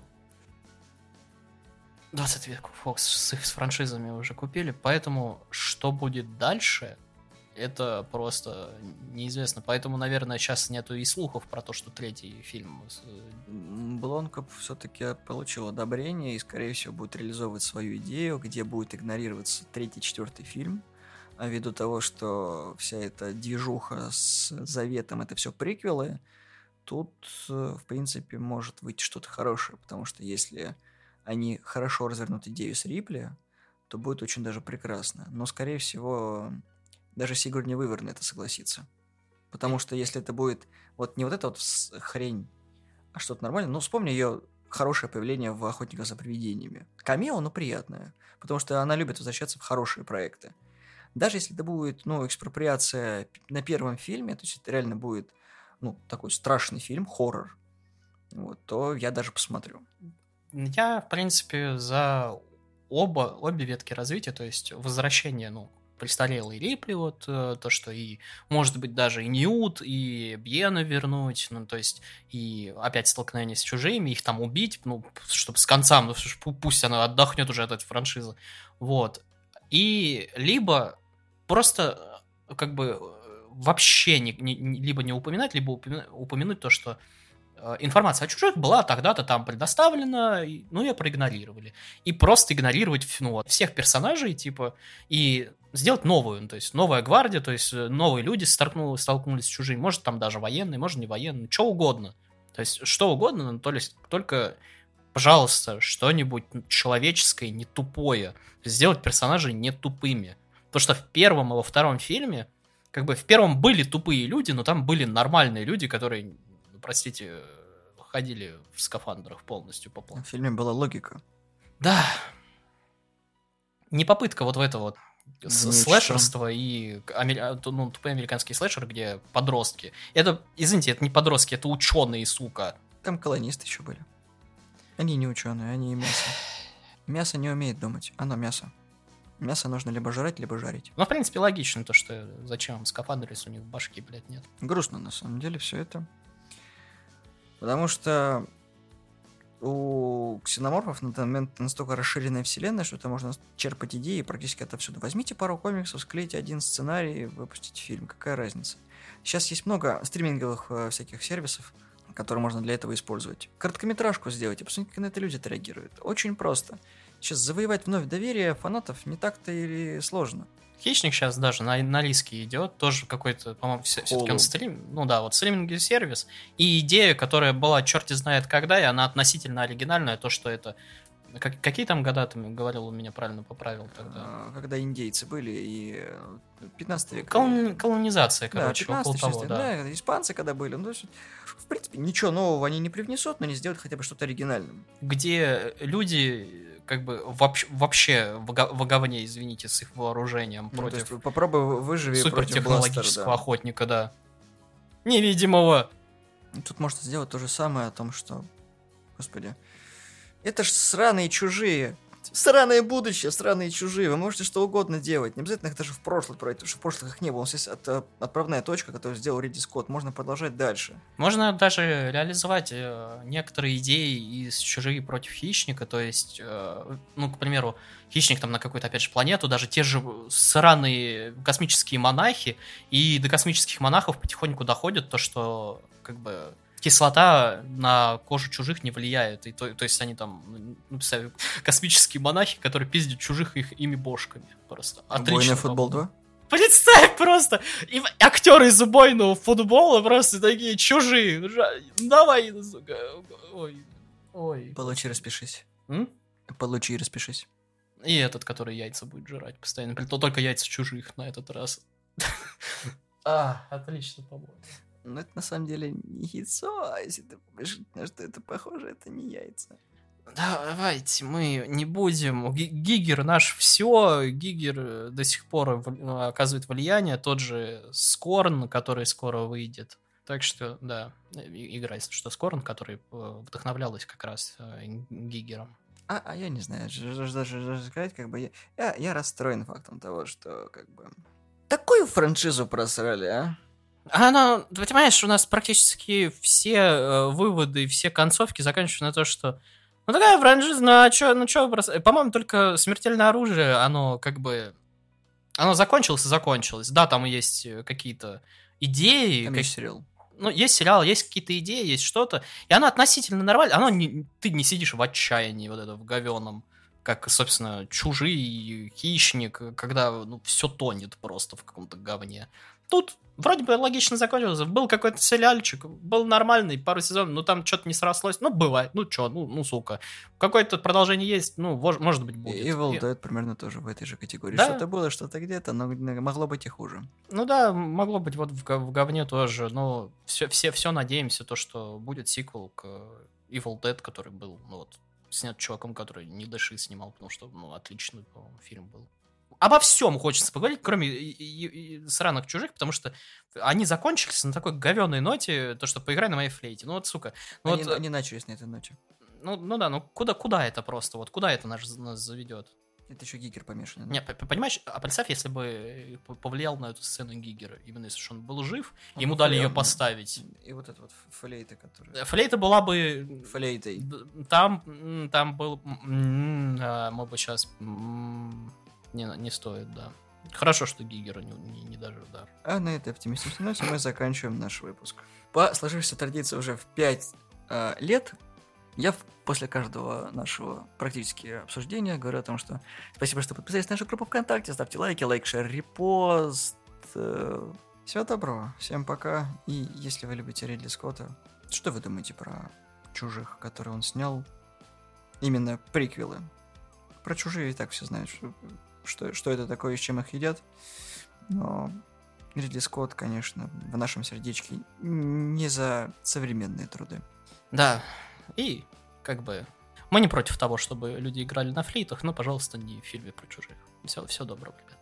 20 век Fox с с франшизами уже купили, поэтому что будет дальше, это просто неизвестно. Поэтому, наверное, сейчас нету и слухов про то, что третий фильм М, Блонкоп все-таки получил одобрение и, скорее всего, будет реализовывать свою идею, где будет игнорироваться третий, четвертый фильм, а ввиду того, что вся эта движуха с заветом это все приквелы, тут, э, в принципе, может выйти что-то хорошее, потому что если они хорошо развернут идею с Рипли, то будет очень даже прекрасно. Но, скорее всего, даже Сигурни Вивер на это согласится. Потому что если это будет вот не вот эта вот хрень, а что-то нормальное, ну, вспомни ее хорошее появление в «Охотниках за привидениями». Камео, но приятное, потому что она любит возвращаться в хорошие проекты. Даже если это будет, ну, экспроприация на первом фильме, то есть это реально будет, ну, такой страшный фильм, хоррор, вот, то я даже посмотрю. Я, в принципе, за оба, обе ветки развития, то есть возвращение, ну, престарелый Рипли, вот э, то, что и, может быть, даже и Ньют, и Бьена вернуть, ну, то есть, и опять столкновение с чужими, их там убить, ну, чтобы с концом, ну, пусть она отдохнет уже от этой франшизы, вот. И либо просто, э, как бы, вообще не, не, либо не упоминать, либо упомянуть, упомянуть то, что Э, информация о чужих была тогда-то там предоставлена, ну, ее проигнорировали. И просто игнорировать ну, всех персонажей, типа, и сделать новую, ну, то есть новая гвардия, то есть э, новые люди столкнулись, столкнулись с чужими, может там даже военные, может не военные, что угодно. То есть что угодно, но то есть только, пожалуйста, что-нибудь человеческое, не тупое. Сделать персонажей не тупыми. Потому что в первом и во втором фильме, как бы в первом были тупые люди, но там были нормальные люди, которые простите, ходили в скафандрах полностью по плану. В фильме была логика. Да. Не попытка вот в это вот слэшерство и а, ну, тупые американские слэшеры, где подростки. Это, извините, это не подростки, это ученые, сука. Там колонисты еще были. Они не ученые, они мясо. Мясо не умеет думать, оно мясо. Мясо нужно либо жрать, либо жарить. Ну, в принципе, логично то, что зачем скафандры, если у них башки, блядь, нет. Грустно, на самом деле, все это. Потому что у ксеноморфов на данный момент настолько расширенная вселенная, что это можно черпать идеи практически отовсюду. Возьмите пару комиксов, склейте один сценарий, выпустите фильм. Какая разница? Сейчас есть много стриминговых э, всяких сервисов, которые можно для этого использовать. Короткометражку сделать и посмотрите, как на это люди отреагируют. Очень просто. Сейчас завоевать вновь доверие фанатов не так-то или сложно. Хищник сейчас даже на, на риске идет, тоже какой-то, по-моему, все-таки он стрим, ну да, вот стриминговый сервис. И идея, которая была черти знает когда, и она относительно оригинальная, то, что это как, какие там года ты говорил, у меня правильно поправил тогда? А, когда индейцы были и 15 э, век. Колон, колонизация, короче, да, 15 около того, да. да. Испанцы когда были. Ну, есть, в принципе, ничего нового они не привнесут, но не сделают хотя бы что-то оригинальное. Где люди как бы вообще, вообще в, говне, извините, с их вооружением ну, против... есть, попробуй выживи супертехнологического да. охотника, да. Невидимого. Ну, тут можно сделать то же самое о том, что... Господи. Это ж сраные чужие. Сраное будущее, сраные чужие. Вы можете что угодно делать. Не обязательно их даже в прошлое пройти, потому что в прошлых их не было. У нас есть от, э, отправная точка, которую сделал Риди Скотт. Можно продолжать дальше. Можно даже реализовать э, некоторые идеи из «Чужие против хищника». То есть, э, ну, к примеру, хищник там на какую-то, опять же, планету, даже те же сраные космические монахи, и до космических монахов потихоньку доходит то, что как бы кислота на кожу чужих не влияет. И то, то есть они там, ну, космические монахи, которые пиздят чужих их ими бошками. Просто. Отлично. Бойный футбол 2? Представь просто! И актеры из убойного футбола просто такие чужие. Давай, сука. Ой. Ой. Получи, распишись. М? Получи, распишись. И этот, который яйца будет жрать постоянно. Только яйца чужих на этот раз. А, отлично, по-моему. Но это на самом деле не яйцо, а если ты думаешь, на что это похоже, это не яйца. Давайте мы не будем. Гигер наш все. Гигер э, до сих пор ну, оказывает влияние. Тот же Скорн, который скоро выйдет. Так что, да, игра, если что, Скорн, который э, вдохновлялась как раз э, Гигером. А, а я не знаю, даже сказать, как бы я, я, я расстроен фактом того, что как бы такую франшизу просрали, а? Она, ты понимаешь, у нас практически все э, выводы, все концовки заканчиваются на то, что ну такая франшиза, ну а чё, ну чё, просто... по-моему, только смертельное оружие, оно как бы, оно закончилось и закончилось. Да, там есть э, какие-то идеи. Там как... есть сериал. Ну, есть сериал, есть какие-то идеи, есть что-то. И оно относительно нормально. Оно не, ты не сидишь в отчаянии вот это в говеном как, собственно, чужие, хищник, когда ну, все тонет просто в каком-то говне. Тут вроде бы логично закончилось. Был какой-то сериальчик, был нормальный, пару сезонов, ну там что-то не срослось. Ну, бывает, ну что, ну, ну сука. Какое-то продолжение есть, ну, может быть, будет. Evil Dead примерно тоже в этой же категории. Да? Что-то было, что-то где-то, но могло быть и хуже. Ну да, могло быть вот в, в говне тоже. Но все, все, все надеемся, то, что будет сиквел к Evil Dead, который был, ну вот, снят чуваком, который не дыши снимал, потому что, ну, отличный, по-моему, фильм был. Обо всем хочется поговорить, кроме и, и, и сраных чужих, потому что они закончились на такой говеной ноте, то, что поиграй на моей флейте. Ну вот, сука. Ну, они, вот, они начались на этой ноте. ну, ну да, ну куда, куда это просто? Вот куда это наш, нас заведет? Это еще Гигер помешанный. да? Не, понимаешь, а представь, если бы э, повлиял на эту сцену Гигера, именно если он был жив, Он ему дали ее поставить. И вот это вот флейта, которая... Флейта была бы Флейтой. Там, там был... а, Мы бы сейчас... Не, не стоит, да. Хорошо, что Гигера не, не, не даже удар. А на этой оптимистичной ноте мы заканчиваем наш выпуск. По сложившейся традиции уже в 5 лет я в- после каждого нашего практически обсуждения говорю о том, что спасибо, что подписались на нашу группу ВКонтакте, ставьте лайки, лайк, шер, репост. Всего доброго, всем пока. И если вы любите Ридли Скотта, что вы думаете про чужих, которые он снял? Именно приквелы. Про чужие и так все знают, что, что, что это такое и с чем их едят. Но Ридли Скотт, конечно, в нашем сердечке не за современные труды. Да, и как бы... Мы не против того, чтобы люди играли на флейтах, но, пожалуйста, не в фильме про чужих. Все, все доброго, ребят.